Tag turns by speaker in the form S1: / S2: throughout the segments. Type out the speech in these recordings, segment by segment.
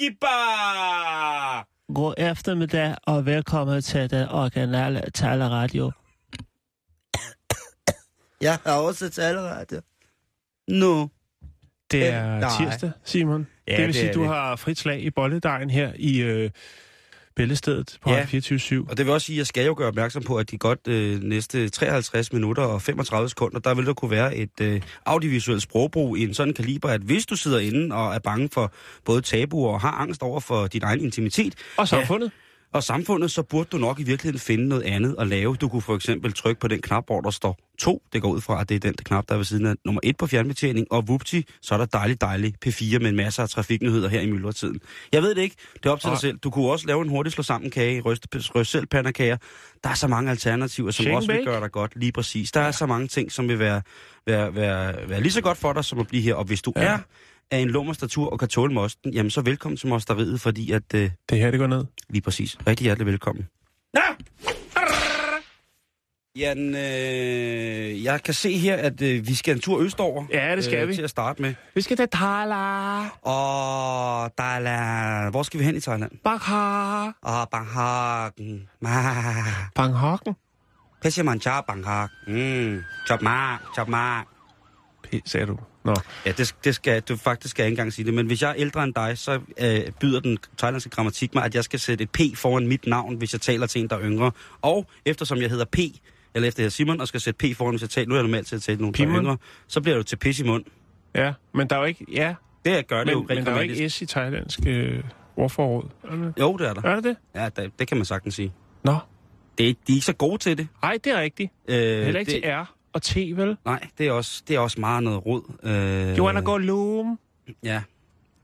S1: Yamazakipa!
S2: God eftermiddag og velkommen til den originale taleradio.
S3: Jeg har også taleradio. Nu.
S2: Det
S3: Øh,
S2: er
S3: nej.
S2: tirsdag, Simon.
S1: Ja,
S2: det vil
S1: det
S2: sige, du
S1: det.
S2: har frit slag i bolledejen her i øh, Bæltestedet på
S1: Ja.
S2: ja. 24
S1: Og det vil også sige, at jeg skal jo gøre opmærksom på, at de godt øh, næste 53 minutter og 35 sekunder, der vil der kunne være et øh, audiovisuelt sprogbrug i en sådan kaliber, at hvis du sidder inde og er bange for både tabuer og har angst over for din egen intimitet,
S2: Og samfundet.
S1: Og samfundet, så burde du nok i virkeligheden finde noget andet at lave. Du kunne for eksempel trykke på den knap, hvor der står 2. Det går ud fra, at det er den knap, der er ved siden af nummer 1 på fjernbetjening. Og vupti, så er der dejligt, dejligt P4 med masser af trafiknyheder her i myldretiden. Jeg ved det ikke. Det er op til dig selv. Du kunne også lave en hurtig slå sammen kage, ryste, ryste selv pandekager. Der er så mange alternativer, som
S2: Shake
S1: også vil gøre dig godt. Lige præcis. Der er så mange ting, som vil være, være, være, være lige så godt for dig, som at blive her. Og hvis du
S2: ja.
S1: er af en lummer statur og kan tåle mosten, jamen så velkommen til Mosteriet, fordi at... Øh,
S2: Det her, det går ned.
S1: Lige præcis. Rigtig hjertelig velkommen. Ja! Jan, øh, jeg kan se her, at øh, vi skal en tur østover.
S2: Ja, det skal
S1: øh,
S2: vi.
S1: Til at starte med.
S2: Vi skal til Thala.
S1: Og er... Hvor skal vi hen i Thailand?
S2: Bangkok.
S1: Og Bangkok. Ma.
S2: Bangkoken.
S1: Peshamancha Bangkok. Mm. Chop ma. Chop ma.
S2: P, sagde du. Nå.
S1: Ja, det, det skal du faktisk skal jeg ikke engang sige det. Men hvis jeg er ældre end dig, så øh, byder den thailandske grammatik mig, at jeg skal sætte et P foran mit navn, hvis jeg taler til en, der er yngre. Og eftersom jeg hedder P, eller efter jeg hedder Simon, og skal sætte P foran, hvis jeg taler, nu er jeg normalt til at tale nogen, der er yngre, så bliver jo til pis i mund.
S2: Ja, men der er jo ikke... Ja,
S1: Det gør det
S2: men,
S1: jo
S2: men der er jo ikke S i thailandsk øh, ordforråd. Er det?
S1: Jo, det er der.
S2: Er det det?
S1: Ja, det, det kan man sagtins sige.
S2: Nå.
S1: Det, de er ikke så gode til det.
S2: Ej, det er rigtigt.
S1: Øh,
S2: Heller ikke
S1: det,
S2: til R og T, vel?
S1: Nej, det er, også, det er også meget noget rod. Øh,
S2: Joanna går loom.
S1: Ja,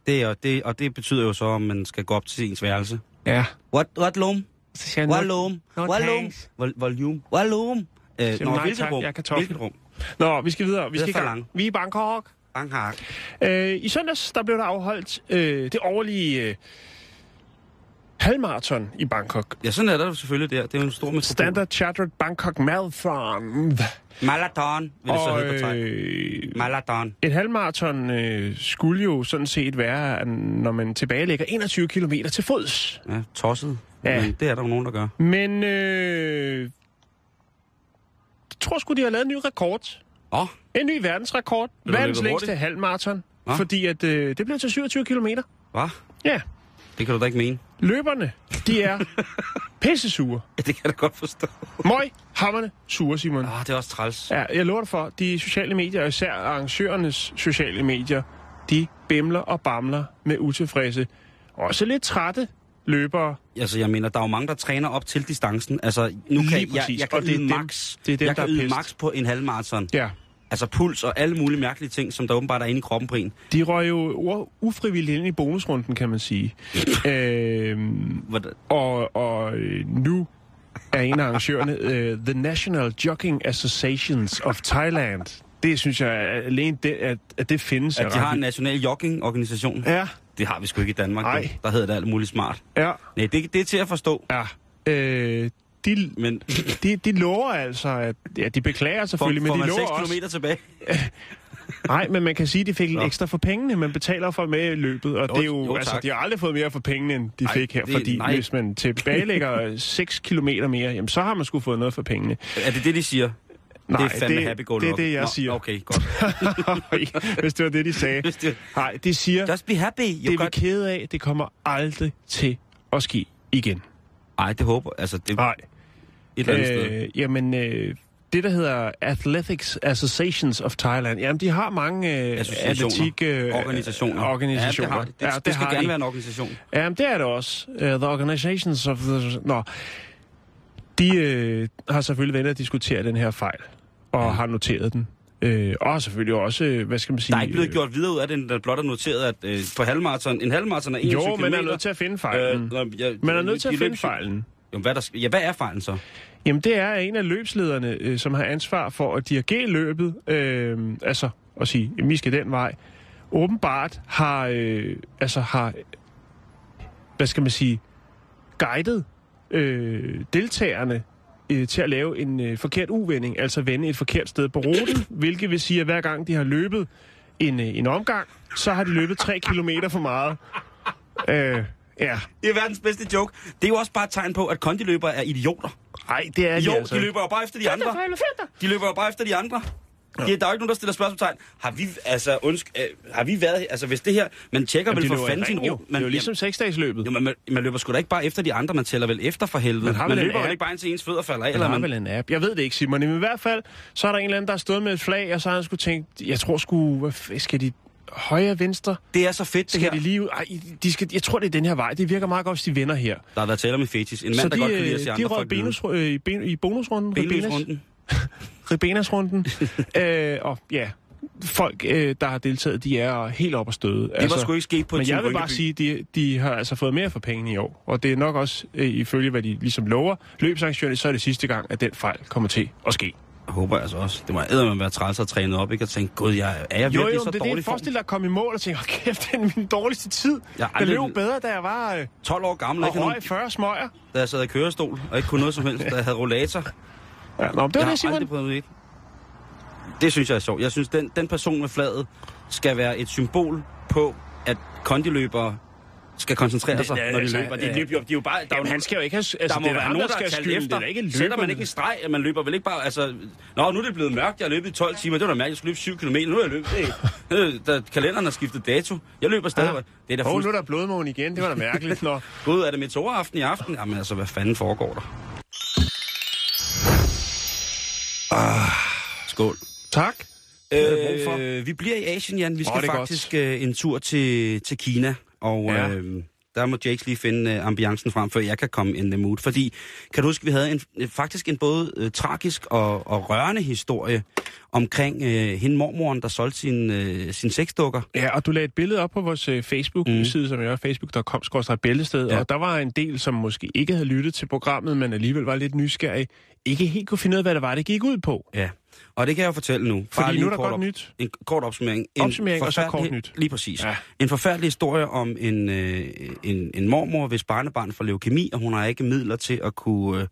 S1: det er, det, og det betyder jo så, om man skal gå op til ens værelse.
S2: Ja.
S1: What, what loom?
S2: Så siger
S1: Volume.
S2: no
S1: Volume.
S2: thanks.
S1: Vol- Volume. Volume. Øh,
S2: Siger
S1: nå,
S2: nej
S1: hvilket
S2: tak,
S1: rum?
S2: jeg kan.
S1: Hvilket rum?
S2: Nå, vi skal videre. Vi skal i
S1: for
S2: gang.
S1: langt.
S2: Vi er i Bangkok.
S1: Bangkok.
S2: Øh, I søndags, der blev der afholdt øh, det årlige øh, halvmarathon i Bangkok.
S1: Ja, sådan er der selvfølgelig der. Det er jo en stor metropol.
S2: Standard Chartered Bangkok Marathon.
S1: Marathon, vil det så hedde på
S2: øh,
S1: Marathon.
S2: et halvmarathon øh, skulle jo sådan set være, når man tilbagelægger 21 km til fods.
S1: Ja, tosset.
S2: Ja.
S1: Men det er der jo nogen, der gør.
S2: Men øh, jeg tror sgu, de har lavet en ny rekord.
S1: Åh, oh,
S2: En ny verdensrekord. Verdens længste halvmarathon.
S1: Hva?
S2: Fordi at, øh, det blev til 27 km.
S1: hvad?
S2: Ja.
S1: Det kan du da ikke mene.
S2: Løberne, de er pissesure.
S1: Ja, det kan jeg da godt forstå.
S2: Møg, hammerne, sure, Simon.
S1: Ah, det er også træls.
S2: Ja, jeg lover dig for, de sociale medier, og især arrangørernes sociale medier, de bimler og bamler med utilfredse. Også lidt trætte løbere.
S1: Altså, jeg mener, der er jo mange, der træner op til distancen. Altså, nu kan
S2: Lige
S1: jeg,
S2: præcis,
S1: jeg kan
S2: og det er dem-
S1: max.
S2: det er dem,
S1: jeg
S2: der
S1: kan yde max på en halvmarathon.
S2: Ja,
S1: Altså puls og alle mulige mærkelige ting, som der åbenbart er inde i kroppen på en.
S2: de røg jo ufrivilligt ind i bonusrunden, kan man sige. øhm,
S1: Hvordan-
S2: og, og øh, nu er en af arrangørerne uh, The National Jogging Associations of Thailand. Det synes jeg er alene det, at, at det findes.
S1: At de har en national jogging-organisation.
S2: Ja,
S1: Det har vi sgu ikke i Danmark.
S2: Nej.
S1: Der hedder det alt muligt smart.
S2: ja,
S1: Nej, det, det er til at forstå.
S2: ja. Øh, de,
S1: Men
S2: de, de lover altså, at ja, de beklager selvfølgelig,
S1: får
S2: men de lover
S1: 6
S2: også...
S1: km tilbage?
S2: Nej, men man kan sige, at de fik lidt ekstra for pengene. Man betaler for med i løbet, og
S1: Jo,
S2: det er jo,
S1: jo,
S2: altså, de har aldrig fået mere for pengene, end de
S1: Ej,
S2: fik her.
S1: det-
S2: fordi
S1: nej.
S2: hvis man tilbagelægger 6 kilometer mere, jamen, så har man sgu fået noget for pengene.
S1: Er det det, de siger?
S2: Nej,
S1: det er fandme
S2: det-
S1: happy go
S2: det er det, jeg
S1: Nå,
S2: siger.
S1: Okay, godt.
S2: hvis det var det, de sagde.
S1: Det-
S2: Nej, de siger,
S1: Just be happy.
S2: det
S1: You
S2: vi
S1: got...
S2: kede af, det kommer aldrig til at ske igen.
S1: Nej, det håber Altså, det
S2: Nej.
S1: et eller andet sted.
S2: Øh, jamen, øh, det, der hedder Athletics Associations of Thailand, jamen, de har mange øh, atletik... Øh,
S1: Organisationer.
S2: organisationer.
S1: Ja, det, har, det, det, det skal
S2: har
S1: gerne
S2: de.
S1: være en organisation.
S2: Jamen, det er det også. Uh, the Organizations of the... Nå. De øh, har selvfølgelig været og diskutere den her fejl, og
S1: Ja.
S2: har noteret den. Øh, og selvfølgelig også, øh, hvad skal man sige...
S1: Der er ikke blevet
S2: øh,
S1: gjort videre ud af det, der blot er noteret, at øh, på halvmarathon, en halvmarathon er 21
S2: Jo,
S1: km.
S2: man er nødt til at finde fejlen. Øh,
S1: nå, ja,
S2: man er nødt til at finde fejlen.
S1: Jo, hvad, der, ja, hvad er fejlen så?
S2: Jamen, det er en af løbslederne, øh, som har ansvar for at dirigere løbet, øh, altså at sige, at vi skal den vej, åbenbart har, øh, altså har, hvad skal man sige, guidet øh, deltagerne øh, til at lave en øh, forkert uvending, altså vende et forkert sted på ruten, hvilket vil sige, at hver gang de har løbet en, øh, en omgang, så har de løbet tre kilometer for meget. Øh, ja,
S1: Det er verdens bedste joke. Det er jo også bare et tegn på, at kondiløbere er idioter.
S2: nej, det er
S1: Jo,
S2: de altså.
S1: de løber jo bare efter de andre. De løber jo bare efter de andre. Ja. Der er jo ikke nogen, der stiller spørgsmålstegn. Har vi, altså, undsk, øh, har vi været, altså hvis det her, man tjekker
S2: Jamen,
S1: vel
S2: de
S1: for fanden sin ro.
S2: Det er jo ligesom seksdagsløbet.
S1: Jo, man, man, man løber sgu da ikke bare efter de andre, man tæller vel efter for helvede.
S2: Man har
S1: man løber vel ikke bare indtil ens fødder falder af.
S2: Eller
S1: Eller
S2: har
S1: man,
S2: vel en app. Jeg ved det ikke, Simon. Men i hvert fald, så er der en eller anden, der har stået med et flag, og så har han skulle tænkt, jeg tror sgu, hvad skal de højre, venstre?
S1: det er så fedt, det
S2: Skal
S1: her.
S2: de lige ud? Ej, de skal, jeg tror, det er den her vej. Det virker meget godt, hvis de vender her.
S1: Der har været tale om en fetis. En mand,
S2: så
S1: der
S2: de,
S1: godt kan lide
S2: øh,
S1: at se
S2: de
S1: andre folk
S2: øh, i, ben, i bonusrunden.
S1: Benløsrunden.
S2: Ribenas-runden. øh, og ja, folk, øh, der har deltaget, de er helt op at støde.
S1: Det var sgu ikke sket på
S2: Men jeg vil bare sige, de, de har altså fået mere for pengene i år. Og det er nok også, øh, ifølge hvad de ligesom lover, løbsarrangørerne, så er det sidste gang, at den fejl kommer til at ske.
S1: Jeg håber altså også. Det må eddermame være træls at træne op, ikke? Og tænke, gud, jeg, er jeg
S2: Jo,
S1: virkelig
S2: jo,
S1: så
S2: men det er
S1: dårlig
S2: det.
S1: form?
S2: Forestil dig at komme i mål og tænke, hold kæft, det er min dårligste tid.
S1: Jeg
S2: Jeg, jeg løb bedre, da jeg var øh,
S1: 12 år gammel,
S2: og
S1: ikke nogen,
S2: røg 40 smøger.
S1: da jeg sad i kørestol og ikke kunne noget som helst, da jeg havde rollator.
S2: Ja, nå, det
S1: jeg
S2: var
S1: har
S2: det, Simon.
S1: aldrig prøvet et. Det synes jeg er sjovt. Jeg synes, den, den person med flaget skal være et symbol på, at kondiløbere skal koncentrere sig,
S2: ja,
S1: når de
S2: altså,
S1: løber. De,
S2: ja.
S1: de, de, de er jo bare... Der, er jo
S2: Jamen, han skal jo ikke have... Altså,
S1: der må
S2: det er
S1: være nogen, der,
S2: skal skylden.
S1: efter.
S2: Det er ikke
S1: Sætter man ikke en streg, at man løber vel ikke bare... Altså, Nå, nu er det blevet mørkt, jeg har løbet i 12 timer. Det var da mærkeligt, jeg skulle løbe 7 km. Nu er jeg løbet... Det, da kalenderen har skiftet dato. Jeg løber stadig.
S2: Ja.
S1: Det er da
S2: Åh, oh, nu er der blodmåne igen. Det var da mærkeligt. Nå.
S1: Gud, er det meteoraften i aften? Jamen altså, hvad fanden foregår der? Ah, skål.
S2: Tak.
S1: Øh, vi bliver i Asien, Jan. Vi skal
S2: er
S1: faktisk øh, en tur til, til Kina. Og
S2: Ja.
S1: øh, der må Jakes lige finde øh, ambiancen frem, før jeg kan komme in the mood. Fordi, kan du huske, vi havde en, øh, faktisk en både øh, tragisk og, og rørende historie omkring øh, hende mormoren, der solgte sin, øh, sin sexdukker.
S2: Ja, og du lagde et billede op på vores øh, Facebook-side, mm. som er facebook.com bæltested,
S1: Ja.
S2: og der var en del, som måske ikke havde lyttet til programmet, men alligevel var lidt nysgerrige, ikke helt kunne finde ud af, hvad det var, det gik ud på.
S1: Ja, og det kan jeg fortælle nu.
S2: Fordi
S1: lige
S2: nu er der godt nyt.
S1: En kort opsummering. En
S2: Opsummering og så kort nyt.
S1: Lige præcis. Ja. En forfærdelig historie om en, øh, en, en mormor, hvis barnebarn får leukemi, og hun har ikke midler til at kunne, øh,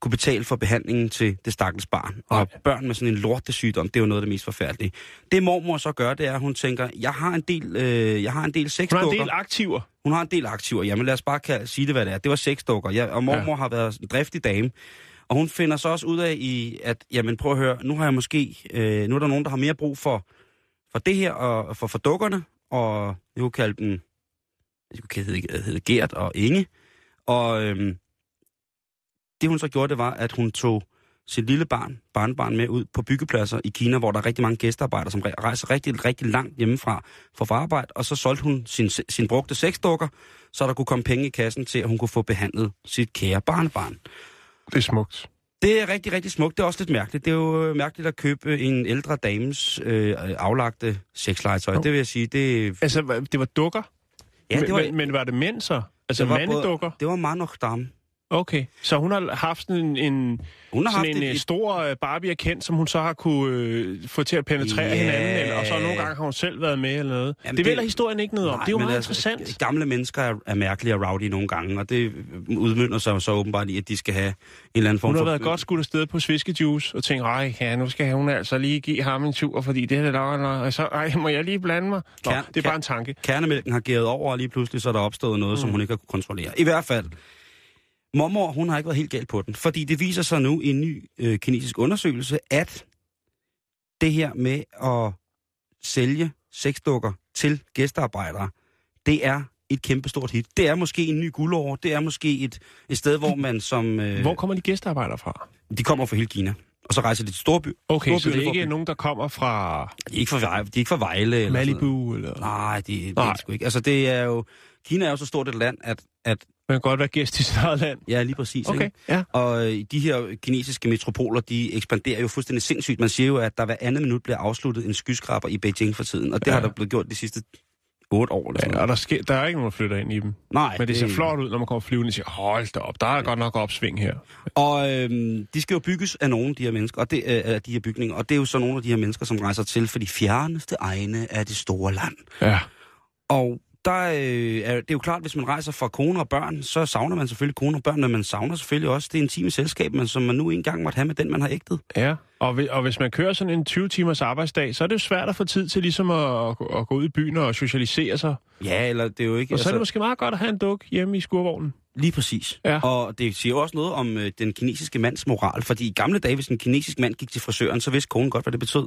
S1: kunne betale for behandlingen til det stakkels barn. Og børn med sådan en lortesygdom, det er jo noget af det mest forfærdelige. Det mormor så gør, det er, at hun tænker, jeg har en del, øh, jeg har en del
S2: Hun har
S1: sexdukker.
S2: en del aktiver.
S1: Hun har en del aktiver. Jamen lad os bare sige det, hvad det er. Det var sexdukker. Ja, og mormor ja. har været en driftig dame. Og hun finder så også ud af, i, at jamen prøv at høre, nu har jeg måske, øh, nu er der nogen, der har mere brug for, for det her, og for, for dukkerne, og jeg kunne kalde dem, jeg kunne hedde, hedde Gert og Inge. Og øhm, det hun så gjorde, det var, at hun tog sit lille barn, barnbarn med ud på byggepladser i Kina, hvor der er rigtig mange gæstearbejdere, som rejser rigtig, rigtig langt hjemmefra for at arbejde, og så solgte hun sin, sin brugte sexdukker, så der kunne komme penge i kassen til, at hun kunne få behandlet sit kære barnebarn.
S2: Det er smukt.
S1: Det er rigtig, rigtig smukt. Det er også lidt mærkeligt. Det er jo øh, mærkeligt at købe en ældre dames øh, aflagte sexlegetøj.
S2: Jo.
S1: Det vil jeg sige, det,
S2: Altså, det var dukker?
S1: ja, det var,
S2: men, men var det mænd så? Altså
S1: Det var både-
S2: mandedukker?
S1: det var Manochdam.
S2: Okay. Så hun har haft en, en,
S1: Hun har haft
S2: en
S1: et,
S2: øh, stor øh, Barbie kendt, som hun så har kunne øh, få til at penetrere
S1: Ja.
S2: hinanden, eller, og så nogle gange har hun selv været med eller noget.
S1: Jamen,
S2: det
S1: det-
S2: vælger historien ikke noget om.
S1: Nej,
S2: det er jo meget
S1: altså,
S2: interessant.
S1: Gamle mennesker er, er mærkelige og rowdy nogle gange, og det udmynder sig så åbenbart i, at de skal have en eller anden form
S2: Hun har
S1: for...
S2: været godt skudt afsted på sviskejuice og tænkt, ej, ja, nu skal hun altså lige give ham en tur, fordi det er nok, og så, ej, må jeg lige blande mig? Nå,
S1: Kern-
S2: det er bare en tanke.
S1: Kernemælken har gæret over, og lige pludselig så er der opstået noget, mm. som hun ikke har kunne kontrollere. I hvert fald, mormor, hun har ikke været helt galt på den, fordi det viser sig nu i en ny øh, kinesisk undersøgelse, at det her med at sælge sexdukker til gæstearbejdere, det er et kæmpestort hit. Det er måske en ny guldår, det er måske et, et sted, hvor man som... Øh,
S2: Hvor kommer de gæstearbejdere fra?
S1: De kommer fra hele Kina. Og så rejser de til Storby.
S2: Okay, så
S1: Storby,
S2: det er ikke nogen, der kommer fra
S1: De er ikke fra, Vej- de er ikke fra Vejle. Eller.
S2: Malibu? Eller...
S1: Nej, det, det er det sgu ikke. Altså, det er jo... Kina er jo så stort et land, at... at
S2: Man kan godt være gæst i sit eget land.
S1: ja, lige præcis.
S2: Okay,
S1: Ikke?
S2: ja.
S1: Og øh, de her kinesiske metropoler, de ekspanderer jo fuldstændig sindssygt. Man siger jo, at der hver andet minut bliver afsluttet en skyskraber i Beijing for tiden. Og det
S2: Ja.
S1: har der blevet gjort de sidste otte år. Eller sådan
S2: Ja, og der, sker, der er ikke nogen, der flytter ind i dem.
S1: Nej,
S2: Men det ser flot ud, når man kommer flyvende og siger, hold da op, der er godt nok opsving her.
S1: Og øhm, de skal jo bygges af nogle af de her mennesker, og det, øh, af de her bygninger. Og det er jo så nogle af de her mennesker, som rejser til for de fjerneste egne af det store land.
S2: Ja.
S1: Og der øh, er, det er jo klart, hvis man rejser fra kone og børn, så savner man selvfølgelig kone og børn, men man savner selvfølgelig også det intime selskab, man, som man nu engang måtte have med den, man har ægtet.
S2: Ja, og, og hvis man kører sådan en 20-timers arbejdsdag, så er det jo svært at få tid til ligesom at, at, gå ud i byen og socialisere sig.
S1: Ja, eller det er jo ikke...
S2: Og så er det måske meget godt at have en duk hjemme i skurvognen.
S1: Lige præcis.
S2: Ja.
S1: Og det siger også noget om øh, den kinesiske mands moral, fordi i gamle dage, hvis en kinesisk mand gik til frisøren, så vidste konen godt, hvad det betød.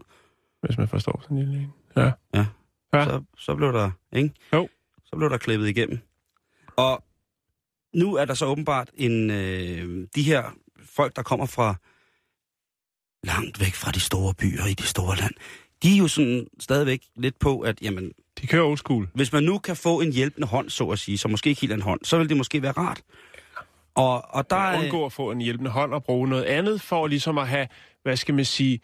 S2: Hvis man forstår sådan en lille en. Ja.
S1: Ja.
S2: Ja.
S1: Så, så blev der, ikke?
S2: Jo.
S1: Så blev der klippet igennem. Og nu er der så åbenbart en, øh, de her folk, der kommer fra langt væk fra de store byer i det store land, de er jo sådan stadigvæk lidt på, at jamen,
S2: De kører old school.
S1: hvis man nu kan få en hjælpende hånd, så at sige, så måske ikke helt en hånd, så vil det måske være rart. Og, og der er...
S2: undgå at få en hjælpende hånd og bruge noget andet for ligesom at have, hvad skal man sige,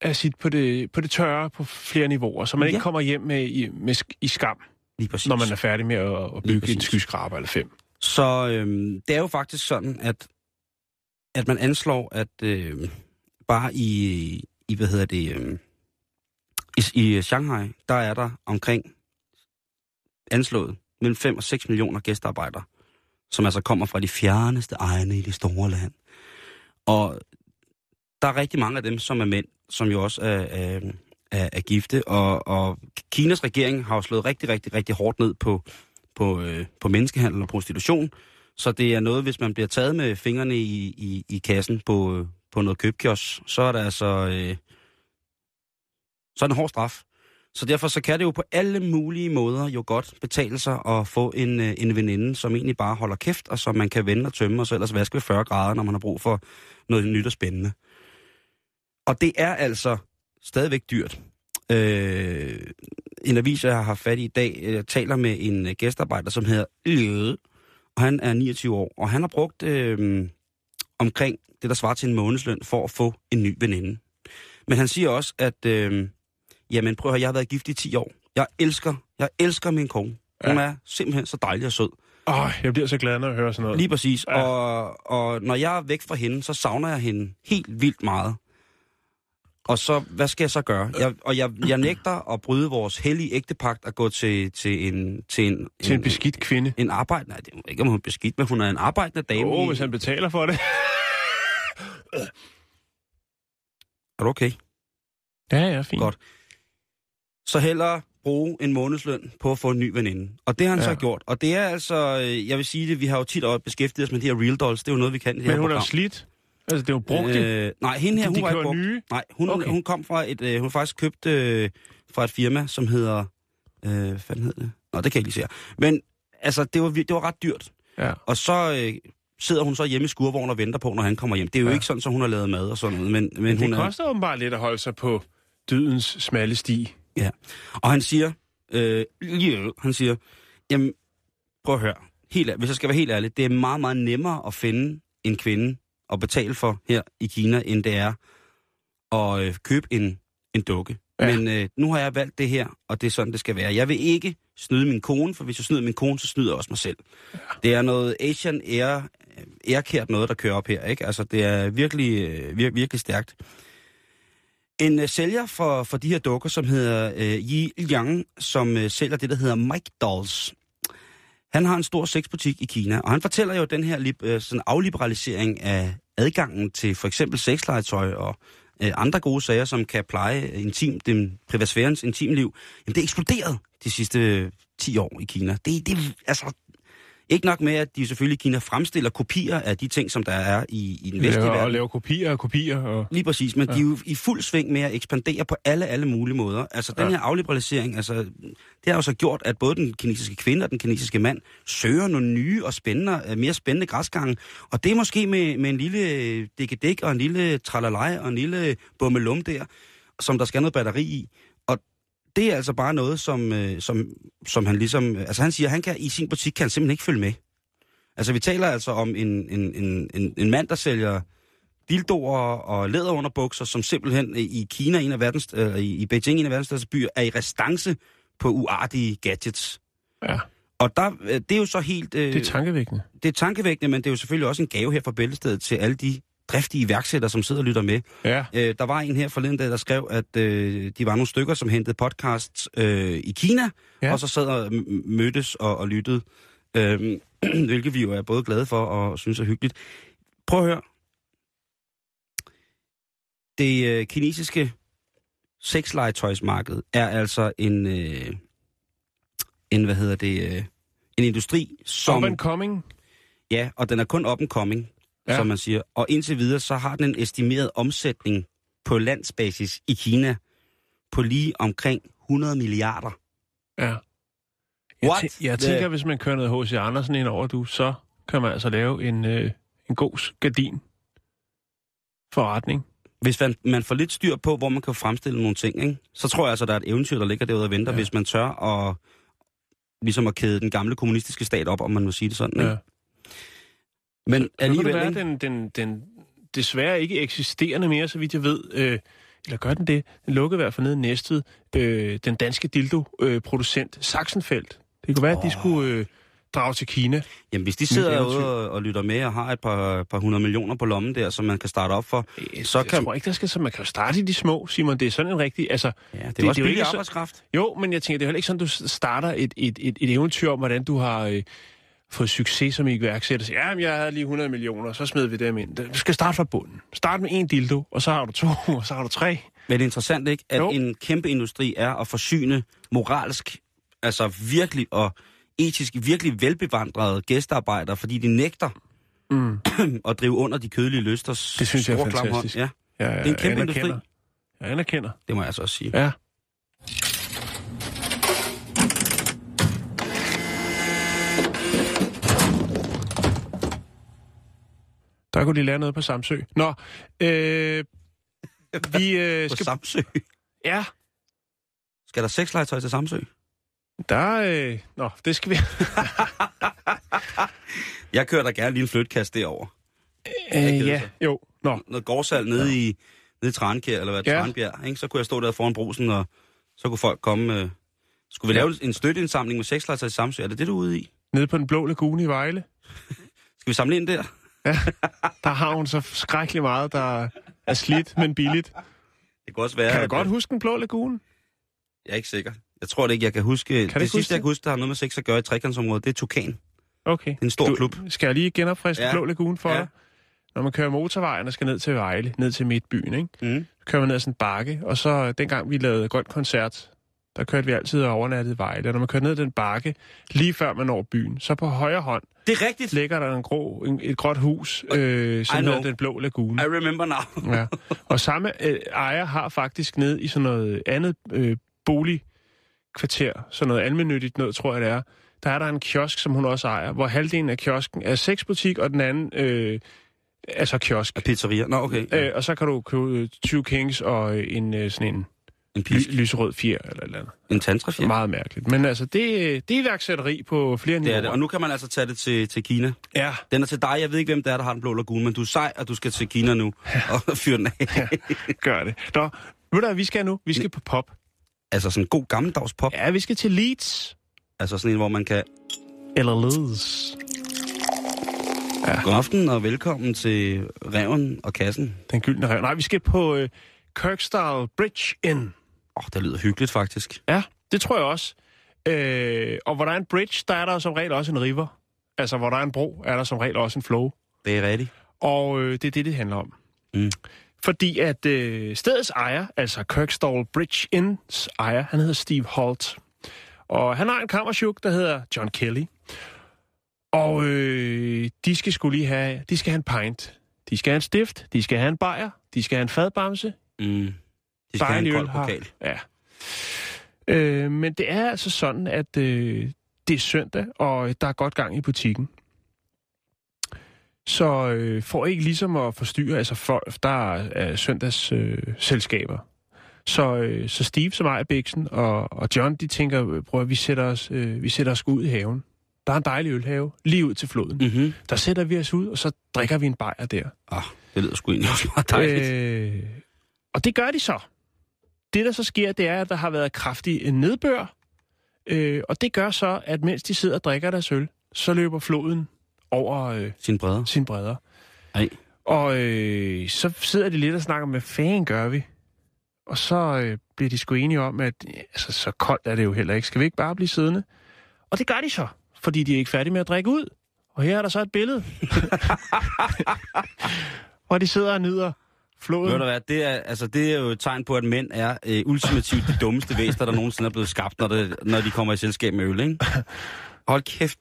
S2: at sit på det, på det tørre på flere niveauer, så man
S1: Ja.
S2: ikke kommer hjem med, i, med, i skam,
S1: Lige præcis.
S2: når man er færdig med at, at bygge en skyskraber eller fem.
S1: Så øhm, det er jo faktisk sådan, at, at man anslår, at øh, bare i, i, hvad hedder det, øh, i, i Shanghai, der er der omkring anslået mellem 5 og 6 millioner gæstearbejdere, som altså kommer fra de fjerneste egne i det store land. Og der er rigtig mange af dem, som er mænd, som jo også er, er, er, er gifte, og, og Kinas regering har jo slået rigtig, rigtig, rigtig hårdt ned på, på, øh, på menneskehandel og prostitution. Så det er noget, hvis man bliver taget med fingrene i, i, i kassen på, øh, på noget købkiosk, så er det altså... Øh, så er det en hård straf. Så derfor så kan det jo på alle mulige måder jo godt betale sig at få en, øh, en veninde, som egentlig bare holder kæft, og som man kan vende og tømme, og så ellers vaske ved 40 grader, når man har brug for noget nyt og spændende. Og det er altså stadigvæk dyrt. Øh, en avis, jeg har haft fat i i dag, øh, taler med en øh, gæstarbejder, som hedder Løde, og han er 29 år, og han har brugt øh, omkring det, der svarer til en månedsløn, for at få en ny veninde. Men han siger også, at øh, jamen prøv at høre, jeg har været gift i 10 år. Jeg elsker, jeg elsker min kone. Hun
S2: Ja.
S1: er simpelthen så dejlig og sød.
S2: Åh, jeg bliver så glad, når jeg hører sådan noget.
S1: Lige præcis.
S2: Ja.
S1: Og, og når jeg er væk fra hende, så savner jeg hende helt vildt meget. Og så, hvad skal jeg så gøre? Jeg, og jeg, jeg nægter at bryde vores hellige ægtepagt og gå til, til en... Til en,
S2: Til en beskidt kvinde.
S1: En arbejdende... Nej, det er ikke, om hun er beskidt, men hun er en arbejdende dame.
S2: Åh, oh,
S1: i-
S2: hvis han betaler for det.
S1: Er du okay?
S2: Ja, ja, fint.
S1: Godt. Så hellere bruge en månedsløn på at få en ny veninde. Og det har han
S2: Ja.
S1: så gjort. Og det er altså... øh, Jeg vil sige det, vi har jo tit beskæftiget os med de her real dolls. Det er jo noget, vi kan i det
S2: Men
S1: her
S2: hun er slidt. Altså, det er jo brugt det.
S1: Øh, nej, hende her,
S2: De
S1: hun var ikke brugt.
S2: nye?
S1: Nej, hun,
S2: Okay.
S1: hun kom fra et... Øh, hun har faktisk købt øh, fra et firma, som hedder... Øh, hvad fanden hedder det? Nå, det kan jeg ikke lige se her. Men altså, det var, det var ret dyrt.
S2: Ja.
S1: Og så øh, sidder hun så hjemme i skurvognen og venter på, når han kommer hjem. Det er jo
S2: Ja.
S1: ja. ikke sådan, at hun har lavet mad og sådan noget. Men, men
S2: Det
S1: hun er,
S2: koster åbenbart lidt at holde sig på dydens smalle sti.
S1: Og han siger, øh, yeah, han siger, jamen, prøv at høre, helt, hvis jeg skal være helt ærlig, det er meget, meget nemmere at finde en kvinde at betale for her i Kina, end det er at øh, købe en, en dukke.
S2: Ja.
S1: Men øh, nu har jeg valgt det her, og det er sådan, det skal være. Jeg vil ikke snyde min kone, for hvis jeg snyder min kone, så snyder jeg også mig selv. Ja. Det er noget Asian air, airkært noget, der kører op her, ikke? Altså, det er virkelig, øh, vir, virkelig stærkt. En øh, sælger for, for de her dukker, som hedder øh, Yi Liang, som øh, sælger det, der hedder Mike Dolls. Han har en stor sexbutik i Kina, og han fortæller jo den her øh, sådan afliberalisering af adgangen til for eksempel sexlegetøj og øh, andre gode sager, som kan pleje intim, den privatsfærens intimliv. Jamen, det er eksploderet de sidste øh, 10 år i Kina. Det, det, altså, ikke nok med, at de selvfølgelig Kina fremstiller kopier af de ting, som der er i, i den vestlige
S2: Ja, og
S1: verden.
S2: lave kopier og kopier. Og...
S1: Lige præcis, men ja. de er jo i fuld sving med at ekspandere på alle, alle mulige måder. Altså den
S2: Ja.
S1: her afliberalisering, altså, det har jo så gjort, at både den kinesiske kvinde og den kinesiske mand søger nogle nye og spændende, øh, mere spændende græsgange. Og det er måske med, med en lille dækkedæk og en lille tralalej og en lille bummelum der, som der skal noget batteri i. Det er altså bare noget, som, øh, som, som han ligesom... Altså han siger, han kan i sin butik kan han simpelthen ikke følge med. Altså vi taler altså om en, en, en, en, en mand, der sælger dildoer og læderunderbukser, som simpelthen i Kina, en af verdens, øh, i i Beijing, en af verdens største byer, er i restance på uartige gadgets.
S2: Ja,
S1: Og der, øh, det er jo så helt... Øh,
S2: det er tankevækkende.
S1: det er tankevækkende, men det er jo selvfølgelig også en gave her fra Bæltestedet til alle de driftige iværksættere, som sidder og lytter med.
S2: Ja,
S1: Øh, der var en her forleden dag, der skrev, at øh, de var nogle stykker, som hentede podcasts øh, i Kina,
S2: Ja.
S1: og så sad og mødtes og, og lyttede. Øh, hvilket vi jo er både glade for og synes er hyggeligt. Prøv at høre. Det øh, kinesiske sexlegetøjsmarked er altså en, øh, en hvad hedder det, øh, en industri, som...
S2: Up and coming.
S1: Ja, og den er kun up and coming,
S2: Ja.
S1: som man siger. Og indtil videre, så har den en estimeret omsætning på landsbasis i Kina på lige omkring 100 milliarder.
S2: Ja. Jeg,
S1: What?
S2: tæ- jeg tænker,
S1: The-
S2: hvis man kører noget H.C. Andersen ind over, du, så kan man altså lave en, øh, en god gardin forretning.
S1: Hvis man, man får lidt styr på, hvor man kan fremstille nogle ting, ikke? så tror jeg altså, der er et eventyr, der ligger derude og venter,
S2: ja.
S1: hvis man tør at, ligesom at kæde den gamle kommunistiske stat op, om man må sige det sådan. Ikke?
S2: Ja.
S1: Men
S2: Nu kan det
S1: alligevel,
S2: være, den, den, den desværre ikke eksisterende mere, så vidt jeg ved. Øh, eller gør den det? Den lukkede i hvert fald ned i Næstved. Øh, den danske dildo-producent Sachsenfeldt. Det kunne være, oh. at de skulle øh, drage til Kina.
S1: Jamen, hvis de sidder derude og, og lytter med og har et par, par hundrede millioner på lommen der, som man kan starte op for,
S2: Øh,
S1: så
S2: jeg
S1: kan...
S2: tror ikke, der skal så man kan jo starte i de små, Simon. Det er sådan en rigtig... Altså,
S1: Ja, det er
S2: det er
S1: også
S2: jo
S1: billig
S2: ikke så-
S1: arbejdskraft.
S2: Jo, men jeg tænker, det er heller ikke sådan, du starter et, et, et, et eventyr om, hvordan du har øh, fået succes som iværksætter. Så, ja, men jeg havde lige 100 millioner, så smed vi dem ind. Du skal starte fra bunden. Start med en dildo, og så har du to, og så har du tre.
S1: Men det er interessant, ikke? At
S2: Jo.
S1: en kæmpe industri er at forsyne moralsk, altså virkelig og etisk virkelig velbevandrede gæstearbejdere, fordi de nægter
S2: Mm.
S1: at drive under de kødelige lysters
S2: Det synes jeg er fantastisk.
S1: Ja,
S2: Ja,
S1: det er en kæmpe industri.
S2: anerkender. Jeg anerkender.
S1: Det må jeg altså også sige.
S2: Ja. Der kunne de lære noget på Samsø. Nå, øh, vi øh,
S1: På
S2: skal...
S1: Samsø.
S2: Ja,
S1: Skal der sexlegetøj til Samsø?
S2: der øh, Nå, det skal vi...
S1: Jeg kører da gerne lige en flyttkast derover.
S2: Øh, ja,
S1: sig.
S2: jo. Nå,
S1: Noget gårdsal nede i, nede i Trankær, eller hvad,
S2: Ja.
S1: ja. Tranbjerg, ikke? Så kunne jeg stå der foran brusen, og så kunne folk komme... Øh... Skulle vi
S2: Ja.
S1: lave en støtteindsamling med sexlegetøj til Samsø? Er det det, du er ude i?
S2: nede på den blå lagune i Vejle,
S1: Skal vi samle ind der?
S2: Der har hun så skrækkeligt meget, der er slidt, men billigt.
S1: Det kunne også være...
S2: Kan du
S1: at-
S2: godt huske den blå lagune?
S1: Jeg er ikke sikker. Jeg tror det ikke, jeg kan huske... Kan det
S2: ikke
S1: sidste,
S2: huske
S1: jeg
S2: det?
S1: kan huske, der har noget med sex at gøre i trekantsområdet, det er Tukan.
S2: Okay.
S1: Det er en stor
S2: du,
S1: klub.
S2: Skal jeg lige genopfriske ja.
S1: Ja.
S2: blå lagune for
S1: Ja.
S2: dig? Når man kører motorvejen og skal ned til Vejle, ned til Midtbyen, ikke?
S1: Mm.
S2: så kører man ned ad sådan en bakke, og så dengang vi lavede grønt koncert, der kørte vi altid og overnattede i Vejle. Og når man kører ned den bakke, lige før man når byen, så på højre hånd
S1: Det er rigtigt.
S2: ligger der en grå, en, et gråt hus, øh, som hedder Den Blå Lagune.
S1: I remember now.
S2: Ja. Og samme øh, ejer har faktisk ned i sådan noget andet øh, boligkvarter, sådan noget almennyttigt noget, tror jeg det er. Der er der en kiosk, som hun også ejer, hvor halvdelen af kiosken er sexbutik, og den anden øh, er så kiosk.
S1: Pizzeria. Nå, okay.
S2: Øh, og så kan du købe øh, 20 kings og øh, en øh, sådan en
S1: en pisk.
S2: ly- lyserød fjer eller eller andet.
S1: En tantrafjer.
S2: Ja. Meget mærkeligt. Men altså, det, det er iværksætteri på flere
S1: Det
S2: niveauer.
S1: er det. Og nu kan man altså tage det til, til Kina.
S2: Ja,
S1: Den er til dig. Jeg ved ikke, hvem det er, der har den blå lagune, men du er sej, og du skal til Kina nu og fyre den af.
S2: gør det. Nå, ved du hvad vi skal nu? Vi skal på pop.
S1: altså sådan en god gammeldags pop.
S2: Ja, vi skal til Leeds.
S1: Altså sådan en, hvor man kan...
S2: Eller Leeds.
S1: God aften og velkommen til Reven og Kassen.
S2: Den gyldne rev. Nej, vi skal på øh, Kirkstyle Bridge Inn.
S1: Åh, oh, det lyder hyggeligt, faktisk.
S2: Ja, det tror jeg også. Øh, og hvor der er en bridge, der er der som regel også en river. Altså, hvor der er en bro, er der som regel også en flow.
S1: Det er rigtigt.
S2: Og øh, det er det, det handler om.
S1: Mm.
S2: Fordi at øh, stedets ejer, altså Kirkstall Bridge Inns ejer, han hedder Steve Holt. Og han har en kammerchuk, der hedder John Kelly. Og øh, de skal skulle lige have, de skal have en pint. De skal have en stift, de skal have en bajer, de skal have en fadbamse.
S1: Mm. De skal have
S2: Dejlig
S1: en
S2: øl
S1: kold
S2: har-
S1: pokal.
S2: Ja. Øh, men det er altså sådan, at øh, det er søndag, og der er godt gang i butikken. Så øh, for ikke ligesom at forstyrre, altså for, der er, søndagsselskaber. Øh, selskaber. så, øh, så Steve, som ejer Bixen, og, og John, de tænker, prøv at vi sætter, os, øh, vi sætter os ud i haven. Der er en dejlig ølhave, lige ud til floden.
S1: Mm-hmm.
S2: Der sætter vi os ud, og så drikker vi en bajer der.
S1: Ah, det lyder sgu egentlig også meget dejligt.
S2: Øh, og det gør de så. Det, der så sker, det er, at der har været kraftig nedbør. Øh, og det gør så, at mens de sidder og drikker deres øl, så løber floden over øh,
S1: Sin bredder.
S2: sin bredder.
S1: Ej.
S2: Og øh, så sidder de lidt og snakker, hvad fanden gør vi? Og så øh, bliver de sgu enige om, at altså, så koldt er det jo heller ikke. Skal vi ikke bare blive siddende? Og det gør de så, fordi de er ikke færdige med at drikke ud. Og her er der så et billede. hvor de sidder og nyder floden.
S1: Ved du hvad, det er, altså, det er jo et tegn på, at mænd er øh, ultimativt de dummeste væsener, der nogensinde er blevet skabt, når, det, når de kommer i selskab med øl, ikke? Hold kæft.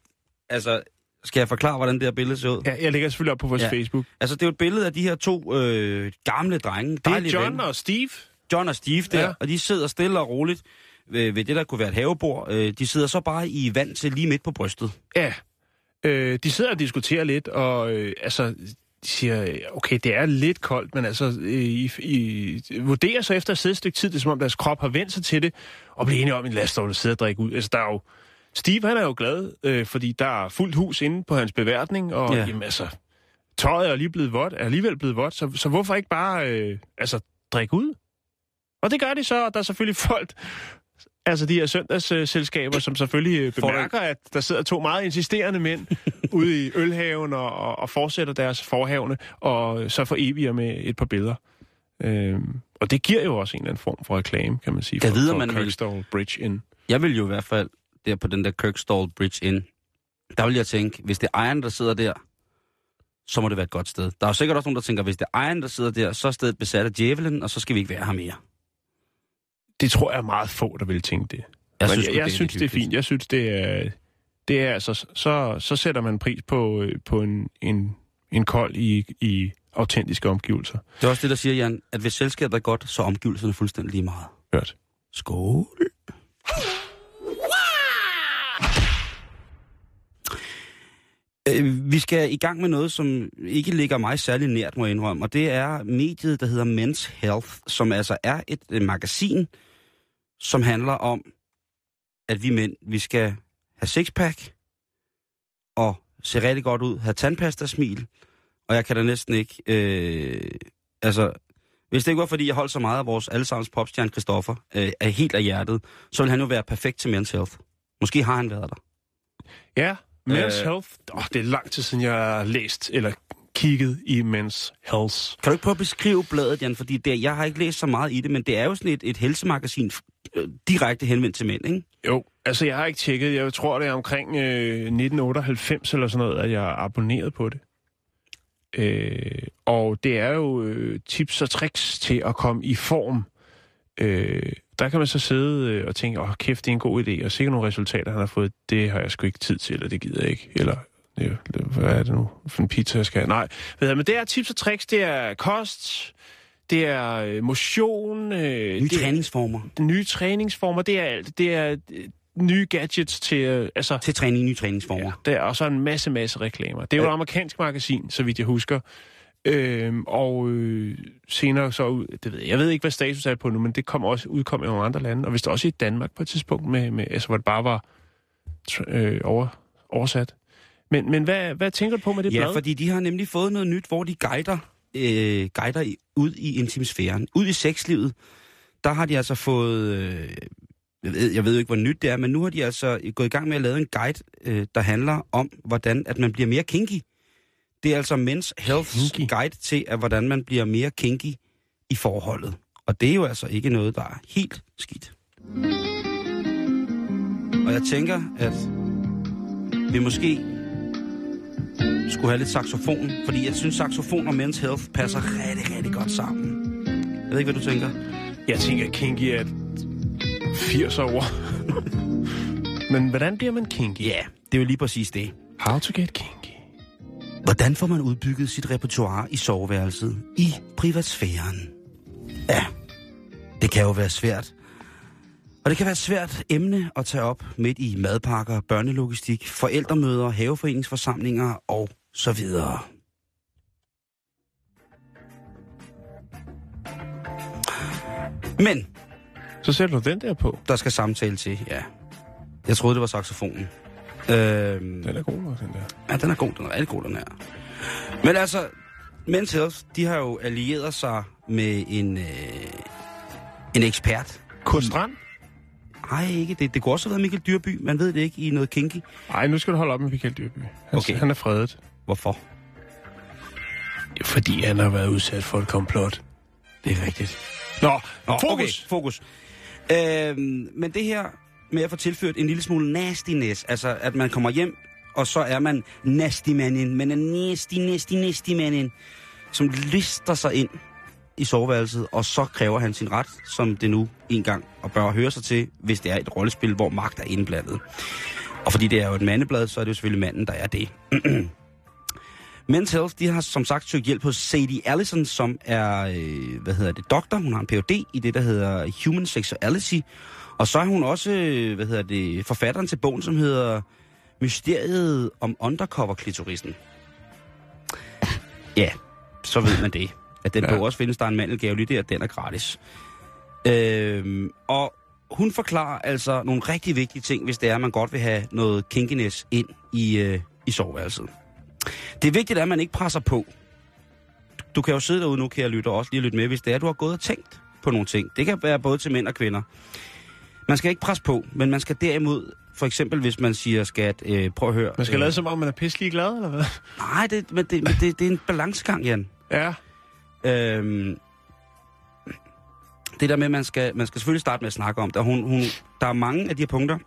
S1: Altså, skal jeg forklare, hvordan det her billede ser ud?
S2: Ja, jeg lægger selvfølgelig op på vores
S1: Ja.
S2: Facebook.
S1: Altså, det er jo et billede af de her to øh, gamle drenge.
S2: Det er John
S1: venner.
S2: og Steve.
S1: John og Steve der,
S2: Ja.
S1: og de sidder stille og roligt ved, ved det, der kunne være et havebord. Øh, de sidder så bare i vand til lige midt på brystet.
S2: Ja. Øh, de sidder og diskuterer lidt, og øh, altså, siger, okay, det er lidt koldt, men altså, øh, I, I vurderer så efter at sidde et stykke tid, det er som om deres krop har vendt sig til det, og bliver enige om, at lad os dog sidde og drikke ud. Altså, der er jo, Steve, han er jo glad, øh, fordi der er fuldt hus inde på hans beværtning, og
S1: Ja.
S2: ja. jamen, altså, tøjet er lige blevet vådt, er alligevel blevet vådt, så, så hvorfor ikke bare, øh, altså, drikke ud? Og det gør de så, og der er selvfølgelig folk, altså de her søndagsselskaber, som selvfølgelig øh,
S1: Får
S2: bemærker, at der sidder to meget insisterende mænd ude i ølhaven og, og, og fortsætter deres forhavne, og så foreviger med et par billeder. Øhm, og det giver jo også en eller anden form for reklame, kan man sige, for,
S1: vide,
S2: for
S1: man vil-
S2: Kirkstall Bridge Inn.
S1: Jeg vil jo i hvert fald, der på den der Kirkstall Bridge Inn, der vil jeg tænke, hvis det er ejeren, der sidder der, så må det være et godt sted. Der er jo sikkert også nogen, der tænker, hvis det er ejeren, der sidder der, så er stedet besat af djævelen, og så skal vi ikke være her mere.
S2: Det tror jeg er meget få, der vil tænke det.
S1: Jeg
S2: Men
S1: synes,
S2: jeg, jeg synes det er fint. Jeg synes, det er... Det er altså, så, så sætter man pris på, øh, på en, en, en kold i, i autentiske omgivelser.
S1: Det er også det, der siger, Jan, at hvis selskabet er godt, så er omgivelserne fuldstændig lige meget.
S2: Hørt.
S1: Skål. Øh, Vi skal i gang med noget, som ikke ligger mig særlig nært, må jeg indrømme, og det er mediet, der hedder Men's Health, som altså er et øh, magasin, som handler om, at vi mænd, vi skal have sixpack, og se rigtig godt ud, have tandpasta-smil, og jeg kan da næsten ikke, øh, altså, hvis det ikke var, fordi jeg holdt så meget af vores allesammens popstjerne Christoffer, øh, af helt af hjertet, så ville han jo være perfekt til Men's Health. Måske har han været der.
S2: Ja, Men's
S1: Øh.
S2: Health. Oh, det er lang tid siden, jeg har læst eller kigget i Men's Health.
S1: Kan du ikke prøve at beskrive bladet, Jan? Fordi det, jeg har ikke læst så meget i det, men det er jo sådan et, et helsemagasin øh, direkte henvendt til mænd, ikke?
S2: Jo, altså jeg har ikke tjekket. Jeg tror, det er omkring øh, 1998 eller sådan noget, at jeg er abonneret på det. Øh, og det er jo øh, tips og tricks til at komme i form. Øh, der kan man så sidde øh, og tænke, åh kæft, det er en god idé, og sikkert nogle resultater, han har fået, det har jeg sgu ikke tid til, eller det gider jeg ikke, eller hvad er det nu for en pizza, jeg skal have? Nej, hvad hedder, men det er tips og tricks, det er kost, det er øh, motion, øh,
S1: Nye
S2: det er-
S1: træningsformer.
S2: nye træningsformer, det er alt. Det er øh, nye gadgets til, øh, altså,
S1: Til træning, nye træningsformer.
S2: ja, der er også en masse, masse reklamer. Det er jo
S1: Ja.
S2: et amerikansk magasin, så vidt jeg husker. Øhm, og øh, senere så ud, det ved jeg, jeg ved ikke, hvad status er på nu, men det kom også udkom i nogle andre lande, og hvis det også i Danmark på et tidspunkt, med, med, altså, hvor det bare var øh, over, oversat. Men, men hvad, hvad tænker du på med det
S1: Ja,
S2: blad?
S1: fordi de har nemlig fået noget nyt, hvor de guider, øh, guider i, ud i intimsfæren. Ud i sexlivet, der har de altså fået... Øh, jeg, ved, jeg ved jo ikke, hvor nyt det er, men nu har de altså gået i gang med at lave en guide, øh, der handler om, hvordan at man bliver mere kinky. Det er altså Men's Health's
S2: Kinky?
S1: guide til, at hvordan man bliver mere kinky i forholdet. Og det er jo altså ikke noget, der er helt skidt. Og jeg tænker, at vi måske skulle have lidt saxofon, fordi jeg synes, saxofon og Men's Health passer rigtig, rigtig godt sammen. Jeg ved ikke, hvad du tænker.
S2: Jeg tænker, kinky er et 80 år. men hvordan bliver man kinky?
S1: Ja, det er jo lige præcis det.
S2: How to get kinky.
S1: Hvordan får man udbygget sit repertoire i soveværelset i privatsfæren? Ja, det kan jo være svært. Og det kan være et svært emne at tage op midt i madpakker, børnelogistik, forældremøder, haveforeningsforsamlinger og så videre. Men
S2: Så sætter du den der på.
S1: der skal samtale til, ja. Jeg troede, det var saxofonen. Øhm,
S2: Den er god nok, den der.
S1: Ja, den er god. Den er rigtig god, den her. Men altså, Men's Health, de har jo allieret sig med en, øh, en ekspert.
S2: Kurt Strand?
S1: Nej, ikke det. Det kunne også have været Michael Dyrby. Man ved det ikke i noget kinky.
S2: Nej, nu skal du holde op med Michael Dyrby. Han,
S1: Okay.
S2: han er fredet.
S1: Hvorfor?
S2: Fordi han har været udsat for et komplot.
S1: Det er rigtigt.
S2: Nå,
S1: Nå,
S2: fokus!
S1: Okay, fokus. Øhm, men det her med at få tilført en lille smule nastiness, altså at man kommer hjem, og så er man nasty manin, men en nasty, nasty, nasty manin, som lister sig ind i soveværelset, og så kræver han sin ret, som det nu engang og bør høre sig til, hvis det er et rollespil, hvor magt er indblandet. Og fordi det er jo et mandeblad, så er det jo selvfølgelig manden, der er det. Men's Health, de har som sagt søgt hjælp hos Sadie Allison, som er, øh, hvad hedder det, doktor. Hun har en Ph.D. i det, der hedder Human Sexuality. Og så er hun også, øh, hvad hedder det, forfatteren til bogen, som hedder Mysteriet om undercover-klitorisen. Ja, så ved man det. At den
S2: Ja.
S1: bog også findes, der er en mandelgave lige der, den er gratis. Øhm, og hun forklarer altså nogle rigtig vigtige ting, hvis det er, at man godt vil have noget kinkiness ind i, øh, i soveværelset. Det er vigtigt, at man ikke presser på. Du kan jo sidde derude nu, kære lytter, og også lige lytte med, hvis det er, at du har gået og tænkt på nogle ting. Det kan være både til mænd og kvinder. Man skal ikke presse på, men man skal derimod, for eksempel hvis man siger, skat, øh, prøv at høre.
S2: Man skal
S1: øh,
S2: lade som om, man er pisselig glad, eller hvad?
S1: Nej, det, men det, men det, det er en balancegang, Jan.
S2: Ja.
S1: Øhm, det der med, man skal, man skal selvfølgelig starte med at snakke om det. og Hun, hun, der er mange af de her punkter,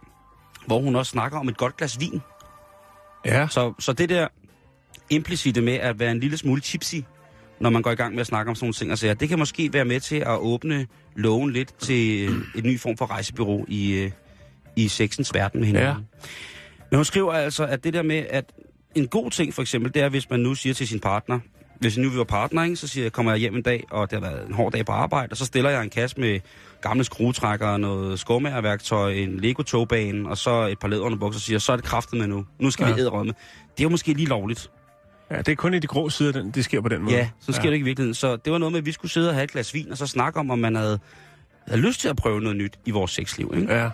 S1: hvor hun også snakker om et godt glas vin.
S2: Ja.
S1: Så, så det der implicite med at være en lille smule tipsy, når man går i gang med at snakke om sådan nogle ting og sager, det kan måske være med til at åbne loven lidt til øh, en ny form for rejsebyrå i, øh, i sexens verden med hinanden.
S2: Ja.
S1: Men hun skriver altså, at det der med, at en god ting for eksempel, det er, hvis man nu siger til sin partner, hvis nu vi var partner, ikke, så siger jeg, kommer jeg hjem en dag, og det har været en hård dag på arbejde, og så stiller jeg en kasse med gamle skruetrækkere, noget skovmærværktøj, en Lego-togbane, og så et par læderunderbukser, og siger, så er det kraftet med nu. Nu skal ja. Vi æderrømme. Det er jo måske lige lovligt.
S2: ja, det er kun i de grå sider, den, det sker på den måde.
S1: Ja, så sker ja. det ikke i virkeligheden. Så det var noget med, at vi skulle sidde og have et glas vin, og så snakke om, om man havde, havde lyst til at prøve noget nyt i vores sexliv. Ikke?
S2: Ja.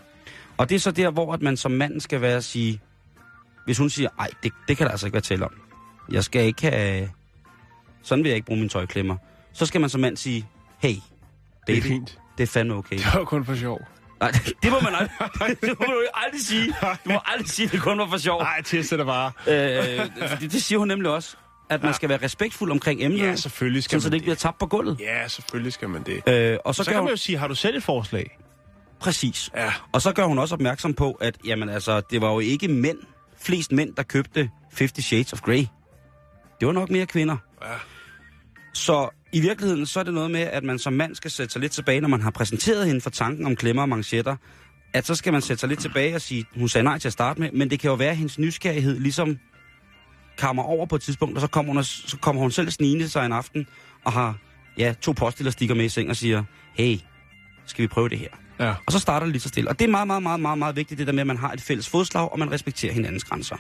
S1: Og det er så der, hvor at man som mand skal være at sige, hvis hun siger, ej, det, det kan der altså ikke være tale om. Jeg skal ikke have... Sådan vil jeg ikke bruge mine tøjklemmer. Så skal man som mand sige, hey,
S2: Det
S1: baby,
S2: er fint.
S1: det er fandme okay.
S2: Det var kun for sjov.
S1: Nej, det må man aldrig, det må du jo aldrig sige. Du må aldrig sige, at det kun var for sjov.
S2: Nej, teste det bare.
S1: Øh, fordi det siger hun nemlig også, at man
S2: Ja.
S1: skal være respektfuld omkring emnet,
S2: Ja, selvfølgelig skal
S1: sådan, så
S2: man
S1: det ikke bliver tabt på gulvet.
S2: Ja, selvfølgelig skal man det.
S1: Øh, og så,
S2: Så, så kan
S1: hun,
S2: man jo sige, har du selv et forslag?
S1: Præcis.
S2: Ja.
S1: Og så gør hun også opmærksom på, at jamen, altså, det var jo ikke mænd, flest mænd, der købte 50 Shades of Grey. Det var nok mere kvinder.
S2: Ja.
S1: Så i virkeligheden, så er det noget med, at man som mand skal sætte sig lidt tilbage, når man har præsenteret hende for tanken om klemmer og manchetter, at så skal man sætte sig lidt tilbage og sige, hun sagde nej til at starte med, men det kan jo være, at hendes nysgerrighed ligesom kammer over på et tidspunkt, og så kommer hun, så kommer hun selv snigende sig en aften, og har ja, to postelastikker med i seng og siger, hey, skal vi prøve det her?
S2: Ja.
S1: Og så starter det lige så stille. Og det er meget, meget, meget, meget, meget vigtigt, det der med, at man har et fælles fodslag, og man respekterer hinandens grænser.